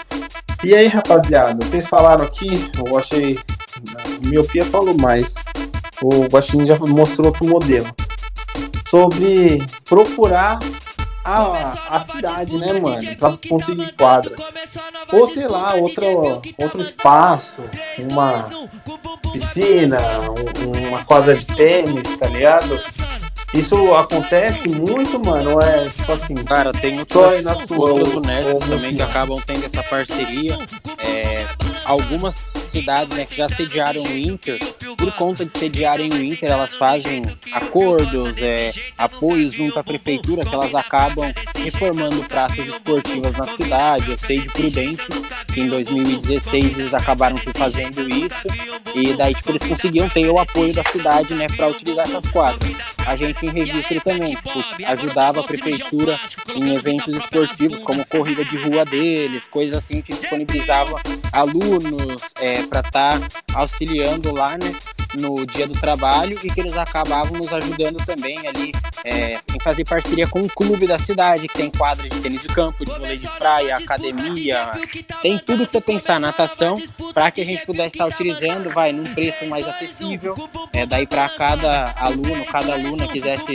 E aí, rapaziada, vocês falaram aqui, eu achei. A miopia falou mais. O Guaxinim já mostrou outro modelo. Sobre procurar a, a cidade, né, mano? Pra conseguir quadra. Ou sei lá, outro, outro espaço, uma piscina, um- uma quadra de tênis, tá ligado? Isso acontece muito, mano. É tipo assim. Cara, tem outras, na sua, outras ô, também que acabam tendo essa parceria. É, algumas cidades né, que já sediaram o Inter, por conta de sediarem o Inter, elas fazem acordos, é, apoios junto à prefeitura, que elas acabam reformando praças esportivas na cidade. Eu sei de Prudente, que em 2016 eles acabaram fazendo isso, e daí tipo, eles conseguiam ter o apoio da cidade né, para utilizar essas quadras. A gente em registro também, tipo, ajudava a prefeitura em eventos esportivos, como corrida de rua deles, coisas assim que disponibilizava alunos para estar auxiliando lá, né, no dia do trabalho e que eles acabavam nos ajudando também ali é, em fazer parceria com o clube da cidade, que tem quadra de tênis de campo, de vôlei de praia, academia, tem tudo que você pensar, natação, para que a gente pudesse estar utilizando, vai, num preço mais acessível, é, daí para cada aluno, cada aluna quisesse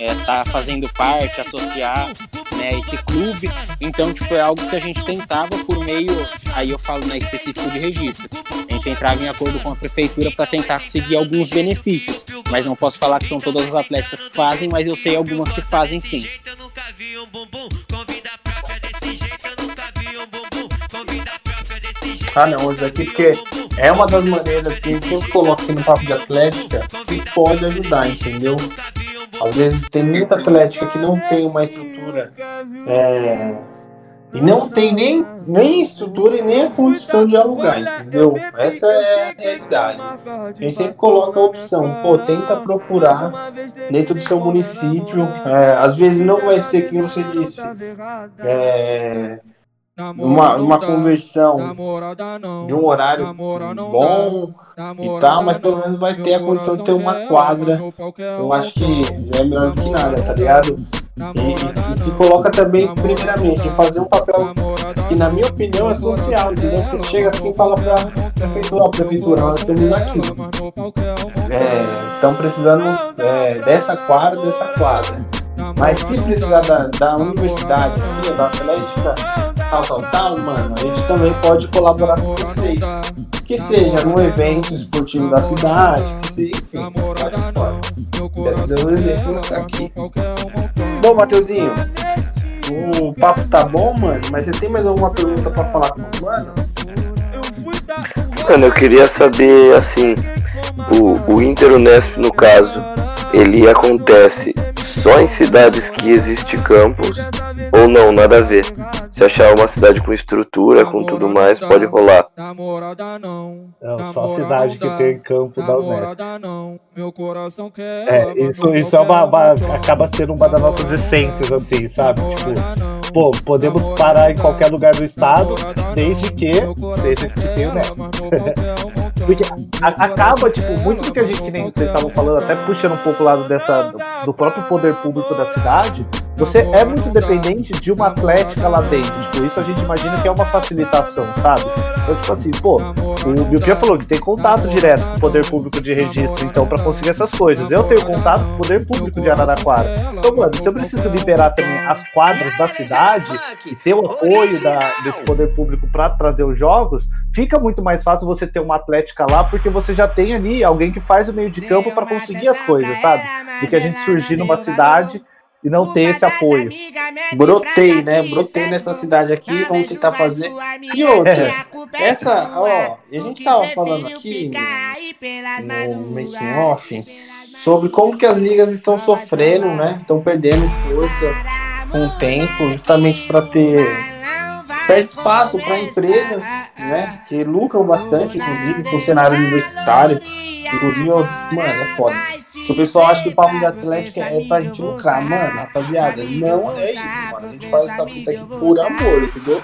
estar fazendo parte, associar né, esse clube. Então, tipo, é algo que a gente tentava por meio, aí eu falo né, específico de registro. A gente entrava em acordo com a prefeitura para tentar conseguir alguns benefícios, mas não posso falar que são todas as atléticas que fazem, mas eu sei algumas que fazem sim. Eu. Eu. Ah, não, isso aqui porque é uma das maneiras que gente sempre coloca aqui no Papo de Atlética que pode ajudar, entendeu? Às vezes tem muita atlética que não tem uma estrutura é, e não tem nem, nem estrutura e nem a condição de alugar, entendeu? Essa é a realidade. A gente sempre coloca a opção, pô, tenta procurar dentro do seu município. É, às vezes não vai ser, como você disse, é, uma, uma conversão de um horário bom e tal, mas pelo menos vai ter a condição de ter uma quadra. Eu acho que já é melhor do que nada, tá ligado? E, e se coloca também, primeiramente, fazer um papel que, na minha opinião, é social, entendeu? Porque você chega assim e fala pra prefeitura, ó, prefeitura, nós temos aqui. Estão precisando é, dessa quadra, dessa quadra. Mas se precisar da, da universidade aqui, da Atlética, tal, tal, tal, mano, a gente também pode colaborar com vocês. Que seja num evento esportivo da cidade, que seja, enfim, várias formas. Dar um exemplo aqui. Bom, Mateuzinho, o papo tá bom, mano, mas você tem mais alguma pergunta pra falar com o mano? Mano, eu queria saber, assim, o, o Inter Unesp, no caso, ele acontece só em cidades que existe campus ou não, nada a ver. Se achar uma cidade com estrutura, com tudo mais, pode rolar. Não. Só a cidade que tem campo da Unesp. Namorada não. Meu coração quer. É, isso, isso é uma, uma- acaba sendo uma das nossas essências, assim, sabe? Tipo, pô, podemos parar em qualquer lugar do estado, desde que seja que quer tenha Porque a- acaba, tipo, muito do que a gente, que nem vocês estavam falando, até puxando um pouco o lado dessa, do próprio poder público da cidade, você é muito dependente de uma atlética lá dentro. Tipo, isso a gente imagina que é uma facilitação, sabe? Então, tipo assim, pô, o Biopia falou que tem contato direto com o poder público de registro, então, pra conseguir essas coisas. Eu tenho contato com o poder público de Araraquara. Então, mano, se eu preciso liberar também as quadras da cidade e ter o apoio da, desse poder público pra trazer os jogos, fica muito mais fácil você ter uma atlética lá, porque você já tem ali alguém que faz o meio de campo pra conseguir as coisas, sabe? Do que a gente surgir numa cidade e não ter esse apoio. Brotei, né? Brotei nessa cidade aqui, vamos tentar fazer. E outra, É. essa, ó, a gente tava falando aqui no making off sobre como que as ligas estão sofrendo, né? Estão perdendo força com o tempo, justamente para ter espaço para empresas, né? Que lucram bastante, inclusive com o cenário universitário. Inclusive, mano, é foda. O pessoal acha que o papo de atlética é pra gente lucrar. Mano, rapaziada, não é isso, mano. A gente faz essa fita aqui por amor, entendeu?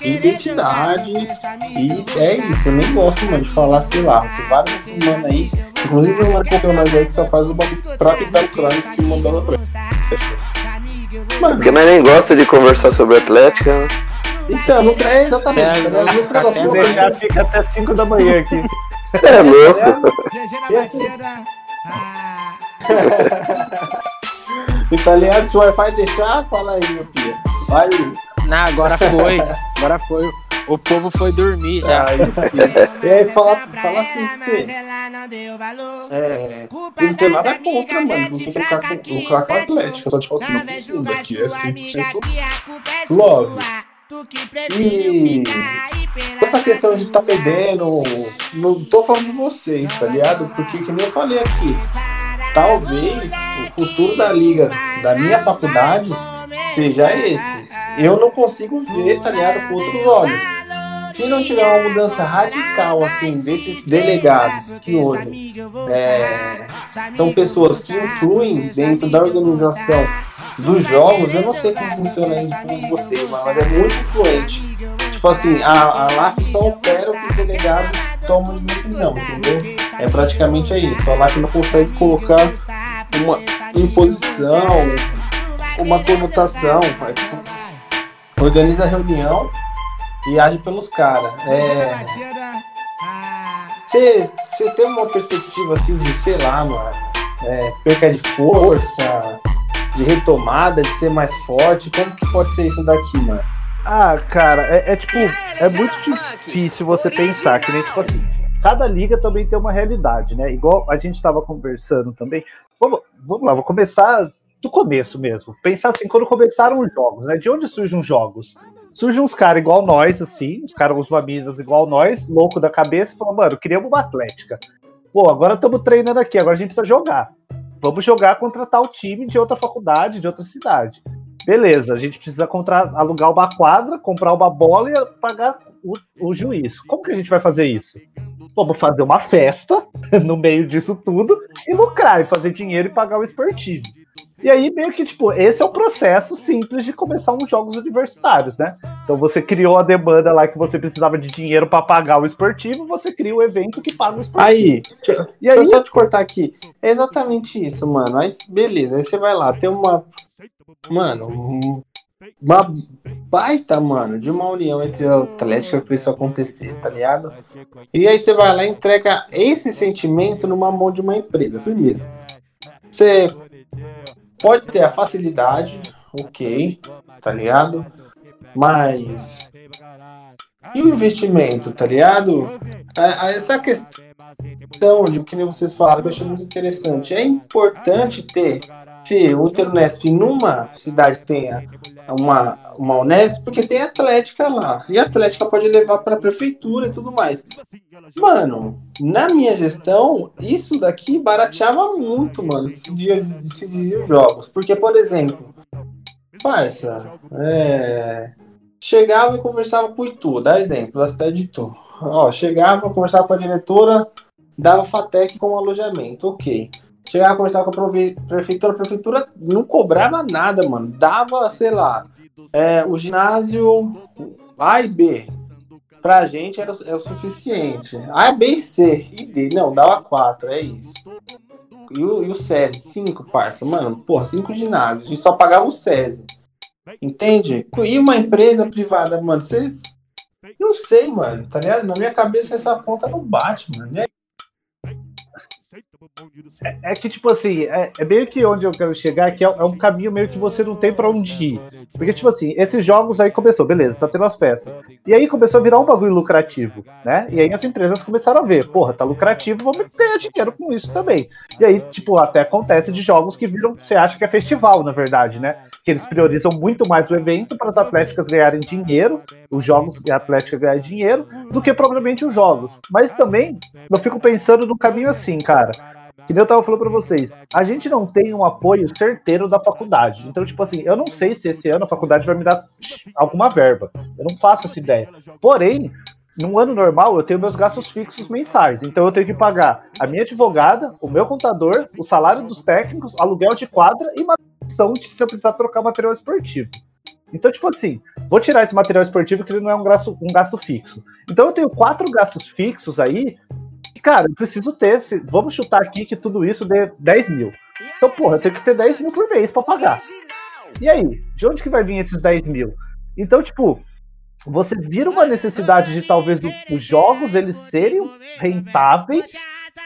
Identidade. E é isso. Eu nem gosto, mano, de falar, sei lá. Tem vários outros mano aí. Inclusive, os mano que nós aí que só faz o bagulho pra tentar lucrar em cima da outra. Mano, Porque nós nem gosta de conversar sobre Atlética, né? Então, no, é exatamente. Sério, tá ligado? No final das Se contas, deixar, fica até 5 da manhã aqui. É louco. (laughs) Italiano, se o Wi-Fi deixar, fala aí, meu filho. Vai. Não, agora foi. Agora foi. O povo foi dormir já. Aí, filho. E aí, fala, fala assim, Fê. É, eu não tenho nada contra, mano. Não tem que lucrar com, lucrar com a Atlética. Só tipo assim, não confundo aqui. É 100% love. E essa questão de tá perdendo, não tô falando de vocês, tá ligado? Porque, que nem eu falei aqui, talvez o futuro da liga da minha faculdade seja esse. Eu não consigo ver, tá ligado, com outros olhos. Se não tiver uma mudança radical, assim, desses delegados que hoje é, são pessoas que influem dentro da organização dos jogos, eu não sei como funciona aí com vocês, mas é muito influente. Tipo assim, a, a LAF só opera o que os delegados tomam de decisão, entendeu? É praticamente é isso. A não consegue colocar uma imposição, uma conotação. É, tipo, organiza a reunião e age pelos caras. É, você você tem uma perspectiva assim de, sei lá, mano, é, perca de força, de retomada, de ser mais forte? Como que pode ser isso daqui, mano? Ah, cara, é, é tipo, é muito difícil você pensar que nem tipo assim, cada liga também tem uma realidade, né? Igual a gente estava conversando também. Vamos, vamos lá, vou começar do começo mesmo. Pensar assim, quando começaram os jogos, né? De onde surgem os jogos? Surgem uns caras igual nós, assim, os caras, uns maminas igual nós, louco da cabeça, e falam, mano, queríamos uma atlética. Pô, agora estamos treinando aqui, agora a gente precisa jogar. Vamos jogar contra tal time de outra faculdade, de outra cidade. Beleza, a gente precisa contra, alugar uma quadra, comprar uma bola e pagar o, o juiz. Como que a gente vai fazer isso? Vamos fazer uma festa (laughs) no meio disso tudo e lucrar, e fazer dinheiro e pagar o esportivo. E aí, meio que, tipo, esse é o processo simples de começar uns jogos universitários, né? Então você criou a demanda lá que você precisava de dinheiro para pagar o esportivo, você cria o evento que paga o esportivo. Aí, deixa, E deixa eu aí- só te cortar aqui. É exatamente isso, mano. Aí, beleza, aí você vai lá, tem uma. Mano, uma baita, mano, de uma união entre a Atlética pra isso acontecer, tá ligado? E aí você vai lá e entrega esse sentimento numa mão de uma empresa, firmeza. Você pode ter a facilidade, ok, tá ligado? Mas. E o investimento, tá ligado? Essa questão de que nem vocês falaram, que eu achei muito interessante. É importante ter se o Interunesp numa cidade tenha uma, uma Unesp, porque tem Atlética lá. E a Atlética pode levar para a prefeitura e tudo mais. Mano, na minha gestão, isso daqui barateava muito, mano, se dizia, se dizia os jogos. Porque, por exemplo, parça, é, chegava e conversava com Itu, dá exemplo, da cidade de Itu. Ó, chegava, conversava com a diretora, dava FATEC como alojamento, ok. Chegava, conversava com a prefeitura, a prefeitura não cobrava nada, mano. Dava, sei lá, é, o ginásio A e B. Pra gente era, é o suficiente. A, B e C. E D. Não, dava quatro, é isso. E o, e o SESI, cinco, parça. Mano, porra, cinco ginásios. A gente só pagava o SESI. Entende? E uma empresa privada, mano, você. Não sei, mano, tá ligado? Na minha cabeça essa ponta não bate, mano. E aí, É que, tipo assim, é, é meio que onde eu quero chegar, que é, é um caminho meio que você não tem pra onde ir. Porque, tipo assim, esses jogos aí começou, beleza, tá tendo as festas. E aí começou a virar um bagulho lucrativo, né? E aí as empresas começaram a ver, porra, tá lucrativo, vamos ganhar dinheiro com isso também. E aí, tipo, até acontece de jogos que viram, você acha que é festival, na verdade, né? Que eles priorizam muito mais o evento para as atléticas ganharem dinheiro, os jogos e a atlética ganharem dinheiro, do que propriamente os jogos. Mas também, eu fico pensando no caminho assim, cara que eu tava falando pra vocês, a gente não tem um apoio certeiro da faculdade. Então, tipo assim, eu não sei se esse ano a faculdade vai me dar alguma verba. Eu não faço essa ideia. Porém, num ano normal, eu tenho meus gastos fixos mensais. Então, eu tenho que pagar a minha advogada, o meu contador, o salário dos técnicos, aluguel de quadra e manutenção se eu precisar trocar material esportivo. Então, tipo assim, vou tirar esse material esportivo que ele não é um gasto, um gasto fixo. Então, eu tenho quatro gastos fixos aí cara, eu preciso ter. se- vamos chutar aqui que tudo isso dê 10 mil. Então, porra, eu tenho que ter 10 mil por mês pra pagar. E aí, de onde que vai vir esses 10 mil? Então, tipo, você vira uma necessidade de talvez do- os jogos eles serem rentáveis,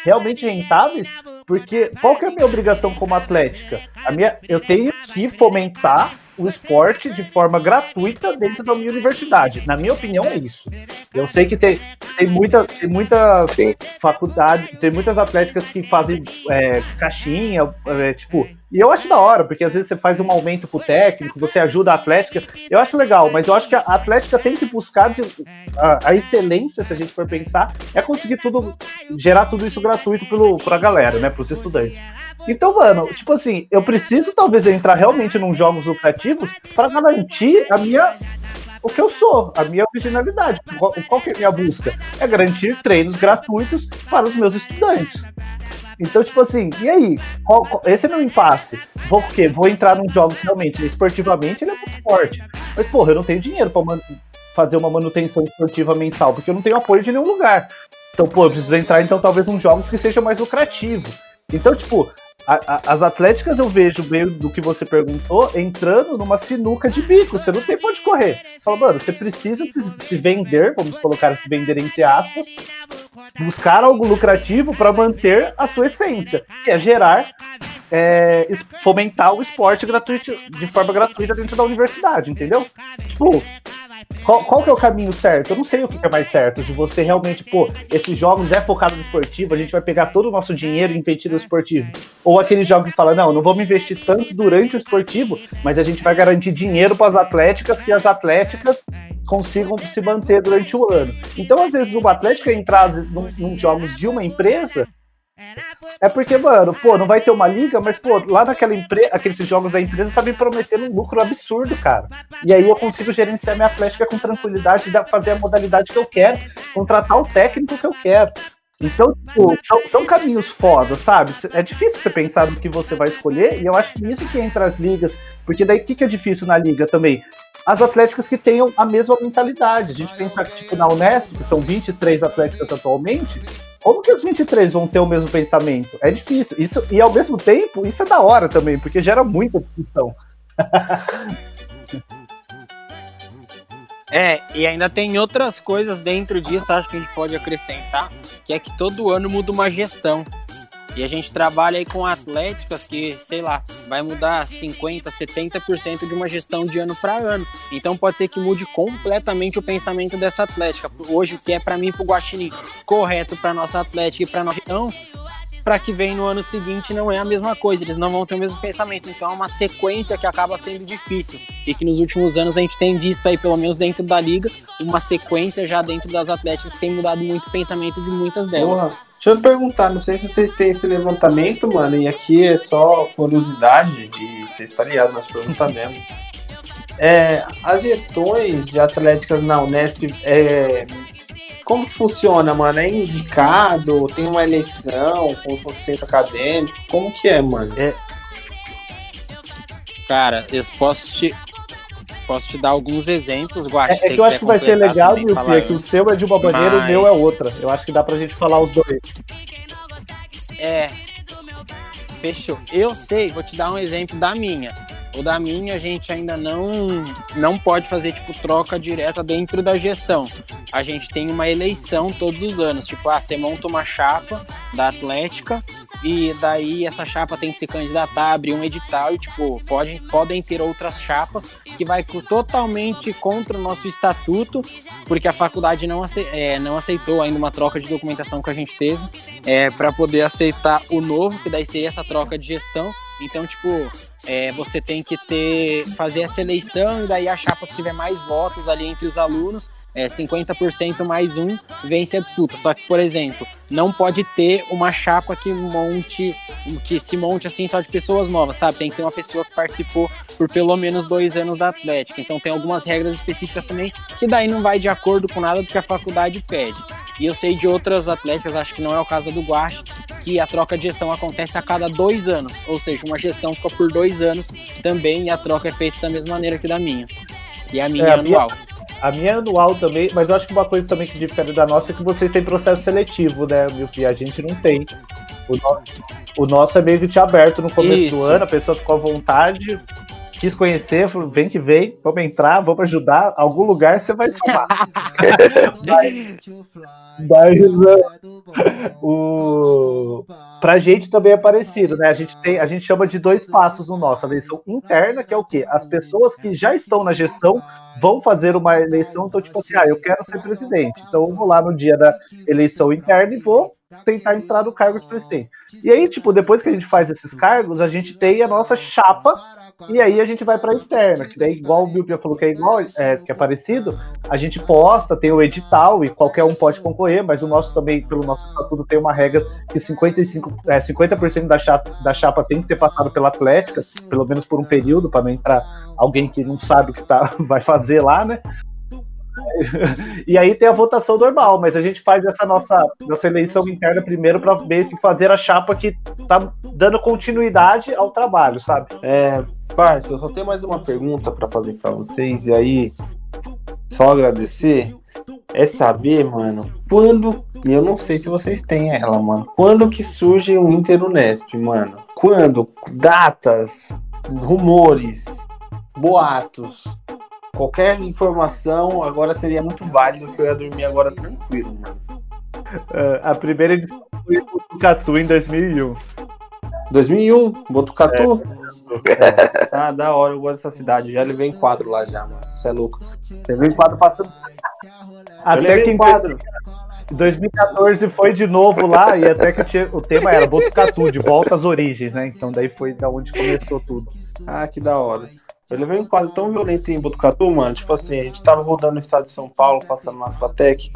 realmente rentáveis, porque qual que é a minha obrigação como atlética? A minha, eu tenho que fomentar o esporte de forma gratuita dentro da minha universidade. Na minha opinião, é isso. Eu sei que tem, tem, muita, tem muitas Sim. faculdades, tem muitas atléticas que fazem é, caixinha, é, tipo. E eu acho da hora, porque às vezes você faz um aumento pro técnico, você ajuda a atlética. Eu acho legal, mas eu acho que a atlética tem que buscar de- a, a excelência, se a gente for pensar, é conseguir tudo, gerar tudo isso gratuito pelo, pra galera, né? Pros estudantes. Então, mano, tipo assim, eu preciso talvez entrar realmente num jogos lucrativos para garantir a minha. O que eu sou, a minha originalidade. Qual, qual que é a minha busca? É garantir treinos gratuitos para os meus estudantes. Então, tipo assim, e aí? Qual- qual- esse é meu impasse. Vou o quê? Vou entrar num jogos realmente, esportivamente ele é muito forte. Mas, porra, eu não tenho dinheiro para fazer uma manutenção esportiva mensal, porque eu não tenho apoio de nenhum lugar. Então, pô, eu preciso entrar, então, talvez num jogos que seja mais lucrativo. Então, tipo, a- a- as atléticas eu vejo, meio do que você perguntou, entrando numa sinuca de bico. Você não tem pra onde correr. Você fala, mano, você precisa se, se vender, vamos colocar se vender entre aspas, buscar algo lucrativo para manter a sua essência, que é gerar, é, fomentar o esporte gratuito, de forma gratuita dentro da universidade, entendeu? Tipo, qual, qual que é o caminho certo? Eu não sei o que é mais certo. De você realmente, pô, esses jogos é focado no esportivo, a gente vai pegar todo o nosso dinheiro e investir no esportivo. Ou aqueles jogos que falam, não, não vamos investir tanto durante o esportivo, mas a gente vai garantir dinheiro para as atléticas, que as atléticas consigam se manter durante o ano. Então, às vezes, uma atlética entrar num, num jogos de uma empresa. É porque, mano, pô, não vai ter uma liga, mas, pô, lá naquela empresa, aqueles jogos da empresa tá me prometendo um lucro absurdo, cara. E aí eu consigo gerenciar minha atlética com tranquilidade, fazer a modalidade que eu quero, contratar o técnico que eu quero. Então, tipo, são, são caminhos fodas, sabe? É difícil você pensar no que você vai escolher, e eu acho que nisso que entra as ligas, porque daí o que, que é difícil na liga também? As atléticas que tenham a mesma mentalidade. A gente pensar que, tipo, na Unesp, que são 23 atléticas atualmente, como que os 23 vão ter o mesmo pensamento? É difícil. Isso, e ao mesmo tempo, isso é da hora também, porque gera muita discussão. (laughs) É, e ainda tem outras coisas dentro disso, acho que a gente pode acrescentar, que é que todo ano muda uma gestão. E a gente trabalha aí com atléticas que, sei lá, vai mudar 50, 70% de uma gestão de ano para ano. Então pode ser que mude completamente o pensamento dessa atlética. Hoje o que é para mim pro Guaxinim correto para nossa atlética e para nossa gestão, para que vem no ano seguinte não é a mesma coisa, eles não vão ter o mesmo pensamento. Então é uma sequência que acaba sendo difícil. E que nos últimos anos a gente tem visto aí, pelo menos dentro da liga, uma sequência já dentro das atléticas que tem mudado muito o pensamento de muitas delas. Porra, deixa eu perguntar, não sei se vocês têm esse levantamento, mano, e aqui é só curiosidade, e vocês estão ligados perguntas mesmo. É, as gestões de atléticas na Unesp, é, como que funciona, mano? É indicado? Tem uma eleição com centro acadêmico? Como que é, mano? Cara, eu posso te, posso te dar alguns exemplos, Guax. É, é que eu acho que vai ser legal, falar é que o seu é de uma maneira e o Mas- meu é outra. Eu acho que dá pra gente falar os dois. É. Fechou. Eu sei, vou te dar um exemplo da minha. O da minha a gente ainda não não pode fazer tipo troca direta dentro da gestão. A gente tem uma eleição todos os anos, tipo, ah, você monta uma chapa da Atlética e daí essa chapa tem que se candidatar, abrir um edital e tipo, pode, podem ter outras chapas que vai totalmente contra o nosso estatuto, porque a faculdade não, ace- é, não aceitou ainda uma troca de documentação que a gente teve é, para poder aceitar o novo, que daí seria essa troca de gestão. Então, tipo, é, você tem que ter fazer essa eleição e daí a chapa que tiver mais votos ali entre os alunos, é, 50% mais um, vence a disputa. Só que, por exemplo, não pode ter uma chapa que monte, que se monte assim só de pessoas novas, sabe? Tem que ter uma pessoa que participou por pelo menos dois anos da Atlética. Então tem algumas regras específicas também que daí não vai de acordo com nada do que a faculdade pede. E eu sei de outras atléticas, acho que não é o caso do Guache, que a troca de gestão acontece a cada dois anos. Ou seja, uma gestão fica por dois anos também e a troca é feita da mesma maneira que da minha. E a minha É, é, minha- anual. A minha é anual também, mas eu acho que uma coisa também que difere da nossa é que vocês têm processo seletivo, né, Milpi? A gente não tem. O, no- o nosso é meio que te aberto no começo do Isso. ano, a pessoa ficou à vontade. Quis conhecer, falou, vem que vem, vamos entrar, vamos ajudar, algum lugar você vai somar. (laughs) Mas uh, (laughs) o... pra gente também é parecido, né? A gente, tem, a gente chama de dois passos no nosso. A eleição interna, que é o quê? As pessoas que já estão na gestão vão fazer uma eleição, então, tipo assim, ah, eu quero ser presidente. Então eu vou lá no dia da eleição interna e vou tentar entrar no cargo de presidente. E aí, tipo, depois que a gente faz esses cargos, a gente tem a nossa chapa e aí a gente vai para externa, que daí, igual o Bill já falou que é igual, é, que é parecido, a gente posta, tem o edital e qualquer um pode concorrer, mas o nosso também, pelo nosso estatuto, tem uma regra que 55, é, 50% da chapa, da chapa tem que ter passado pela Atlética, pelo menos por um período, para não entrar alguém que não sabe o que tá, (laughs) vai fazer lá, né? (laughs) E aí tem a votação normal, mas a gente faz essa nossa, nossa eleição interna primeiro para meio que fazer a chapa que tá dando continuidade ao trabalho, sabe? É, parça, eu só tenho mais uma pergunta pra fazer pra vocês, e aí, só agradecer. É saber, mano, quando, e eu não sei se vocês têm ela, mano, quando que surge o Inter Unesp, mano? Quando? Datas, rumores, boatos, qualquer informação agora seria muito válido que eu ia dormir agora tranquilo, mano. É, a primeira edição foi o Catu em 2001. 2001, Botucatu? (laughs) Ah, da hora, eu gosto dessa cidade. Já levei em quadro lá já, mano. Você é louco. Levei em quadro passando. Até que em quadro. 2014 foi de novo lá e até que tinha- o tema era Botucatu, de volta às origens, né? Então daí foi da onde começou tudo. Ah, que da hora. Eu levei um quadro tão violento em Botucatu, mano. Tipo assim, a gente tava rodando no estado de São Paulo, passando na Fatec.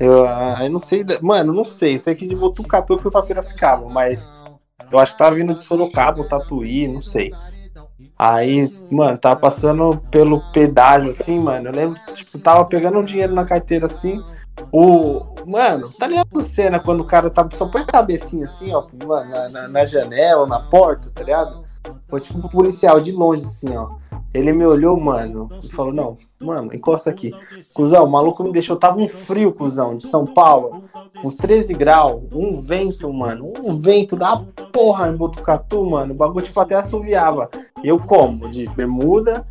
Eu, ah, eu não sei. Mano, não sei. Sei que de Botucatu eu fui pra Piracicaba, mas eu acho que tava vindo de Sorocaba, Tatuí, não sei. Aí, mano, tava passando pelo pedágio assim, mano. Eu lembro, tipo, tava pegando um dinheiro na carteira assim. O. Mano, tá ligado cena quando o cara tá, só põe a cabecinha assim, ó, mano, na, na, na janela, na porta, tá ligado? Foi tipo um policial de longe, assim, ó. Ele me olhou, mano, e falou: Não, mano, encosta aqui. Cusão, o maluco me deixou. Tava um frio, cuzão, de São Paulo. Uns 13 graus, um vento, mano. Um vento da porra em Botucatu, mano. O bagulho, tipo, até assoviava. Eu como? De bermuda,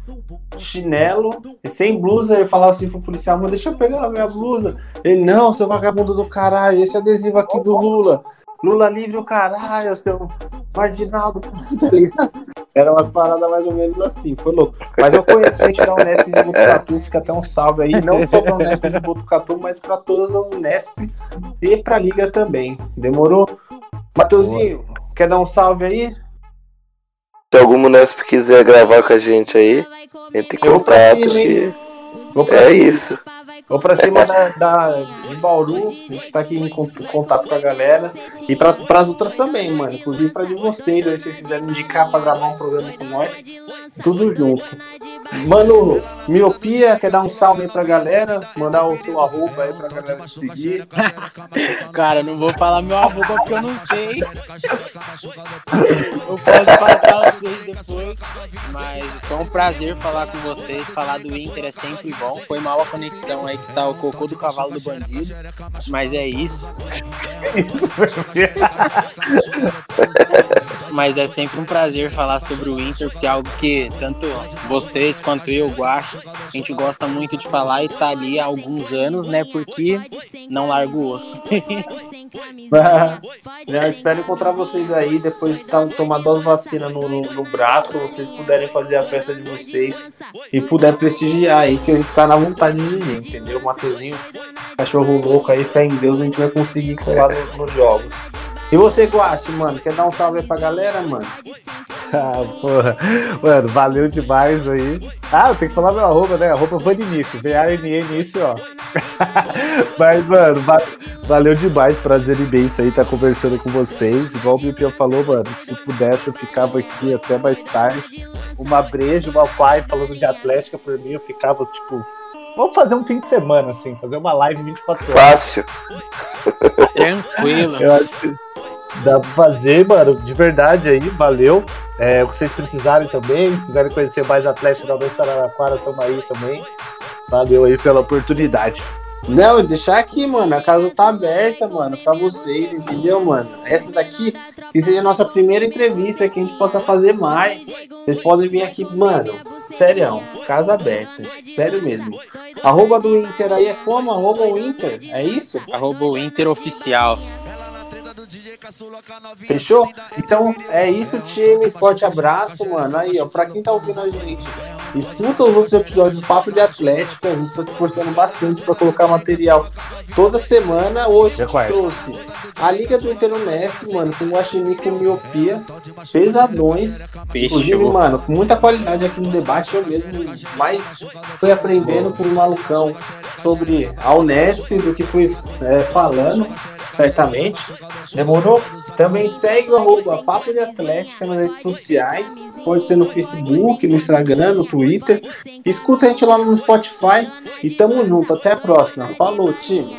chinelo sem blusa. Eu falava assim pro policial: Mano, deixa eu pegar a minha blusa. Ele: Não, seu vagabundo do caralho, esse adesivo aqui do Lula. Lula livre o caralho, seu marginal do caralho, tá ligado? Eram umas paradas mais ou menos assim, foi louco. Mas eu conheço gente da Unesp de Botucatu, fica até um salve aí, não só pra Unesp de Botucatu, mas pra todas as Unesp e pra Liga também. Demorou? Mateuzinho, quer dar um salve aí? Se algum Unesp quiser gravar com a gente aí, entre em contato Vou pra é cima. isso. Vou pra cima da, da- de Bauru, a gente tá aqui em con- contato com a galera. E pra, pras outras também, mano. Inclusive pra de vocês, aí se vocês quiserem indicar pra gravar um programa com nós, tudo junto. Mano, miopia, quer dar um salve aí pra galera? Mandar o seu arroba aí pra galera te seguir. Cara, não vou falar meu arroba porque eu não sei. Eu posso passar vocês depois. Mas foi um prazer falar com vocês. Falar do Inter é sempre bom. Foi mal a conexão aí que tá o cocô do cavalo do bandido. Mas é isso. Mas é sempre um prazer falar sobre o Inter, porque é algo que tanto vocês quanto eu, Guacho, a gente gosta muito de falar e tá ali há alguns anos, né? Porque não larga o osso. Eu (laughs) espero encontrar vocês aí depois de tomar duas vacinas no, no, no braço, vocês puderem fazer a festa de vocês e puder prestigiar aí, que a gente tá na vontade de ir, entendeu? Mateuzinho, cachorro louco aí, fé em Deus, a gente vai conseguir colar no- nos jogos. E você, Guache, mano, quer dar um salve aí pra galera, mano? (laughs) Ah, porra. Mano, valeu demais aí. Ah, eu tenho que falar meu arroba, né? Arroba Vaninicio, V-A-N-N-I-C-O. (laughs) Mas, mano, va- valeu demais, prazer imenso aí estar conversando com vocês. Igual o Bipia falou, mano, se pudesse eu ficava aqui até mais tarde. Uma breja, uma pai falando de Atlética por mim, eu ficava, tipo... Vamos fazer um fim de semana, assim, fazer uma live 24 horas. Fácil. Tranquilo. Eu acho que dá pra fazer, mano, de verdade aí, valeu. É, o que vocês precisarem também, se quiserem conhecer mais Atlético da Noite Araraquara, tamo aí também. Valeu aí pela oportunidade. Não, deixar aqui, mano. A casa tá aberta, mano, pra vocês, entendeu, mano? Essa daqui, que seja a nossa primeira entrevista, que a gente possa fazer mais. Vocês podem vir aqui, mano. Sério, casa aberta. Sério mesmo. Arroba do Inter aí é como? Arroba o Inter? É isso? Arroba o Inter Oficial. Fechou? Então é isso, time. Forte abraço, mano. Aí, ó, pra quem tá ouvindo a gente, escuta os outros episódios do Papo de Atlético. A gente tá se esforçando bastante pra colocar material toda semana. Hoje trouxe a Liga do Inter Mestre, mano, com Guaxinim com miopia, pesadões. Inclusive, Fechou. mano, com muita qualidade aqui no debate, eu mesmo mais fui aprendendo com o malucão sobre a Unesp do que fui é, falando, certamente. Demorou? Também segue o arroba Papo de Atlética nas redes sociais. Pode ser no Facebook, no Instagram, no Twitter. Escuta a gente lá no Spotify. E tamo junto. Até a próxima. Falou, time.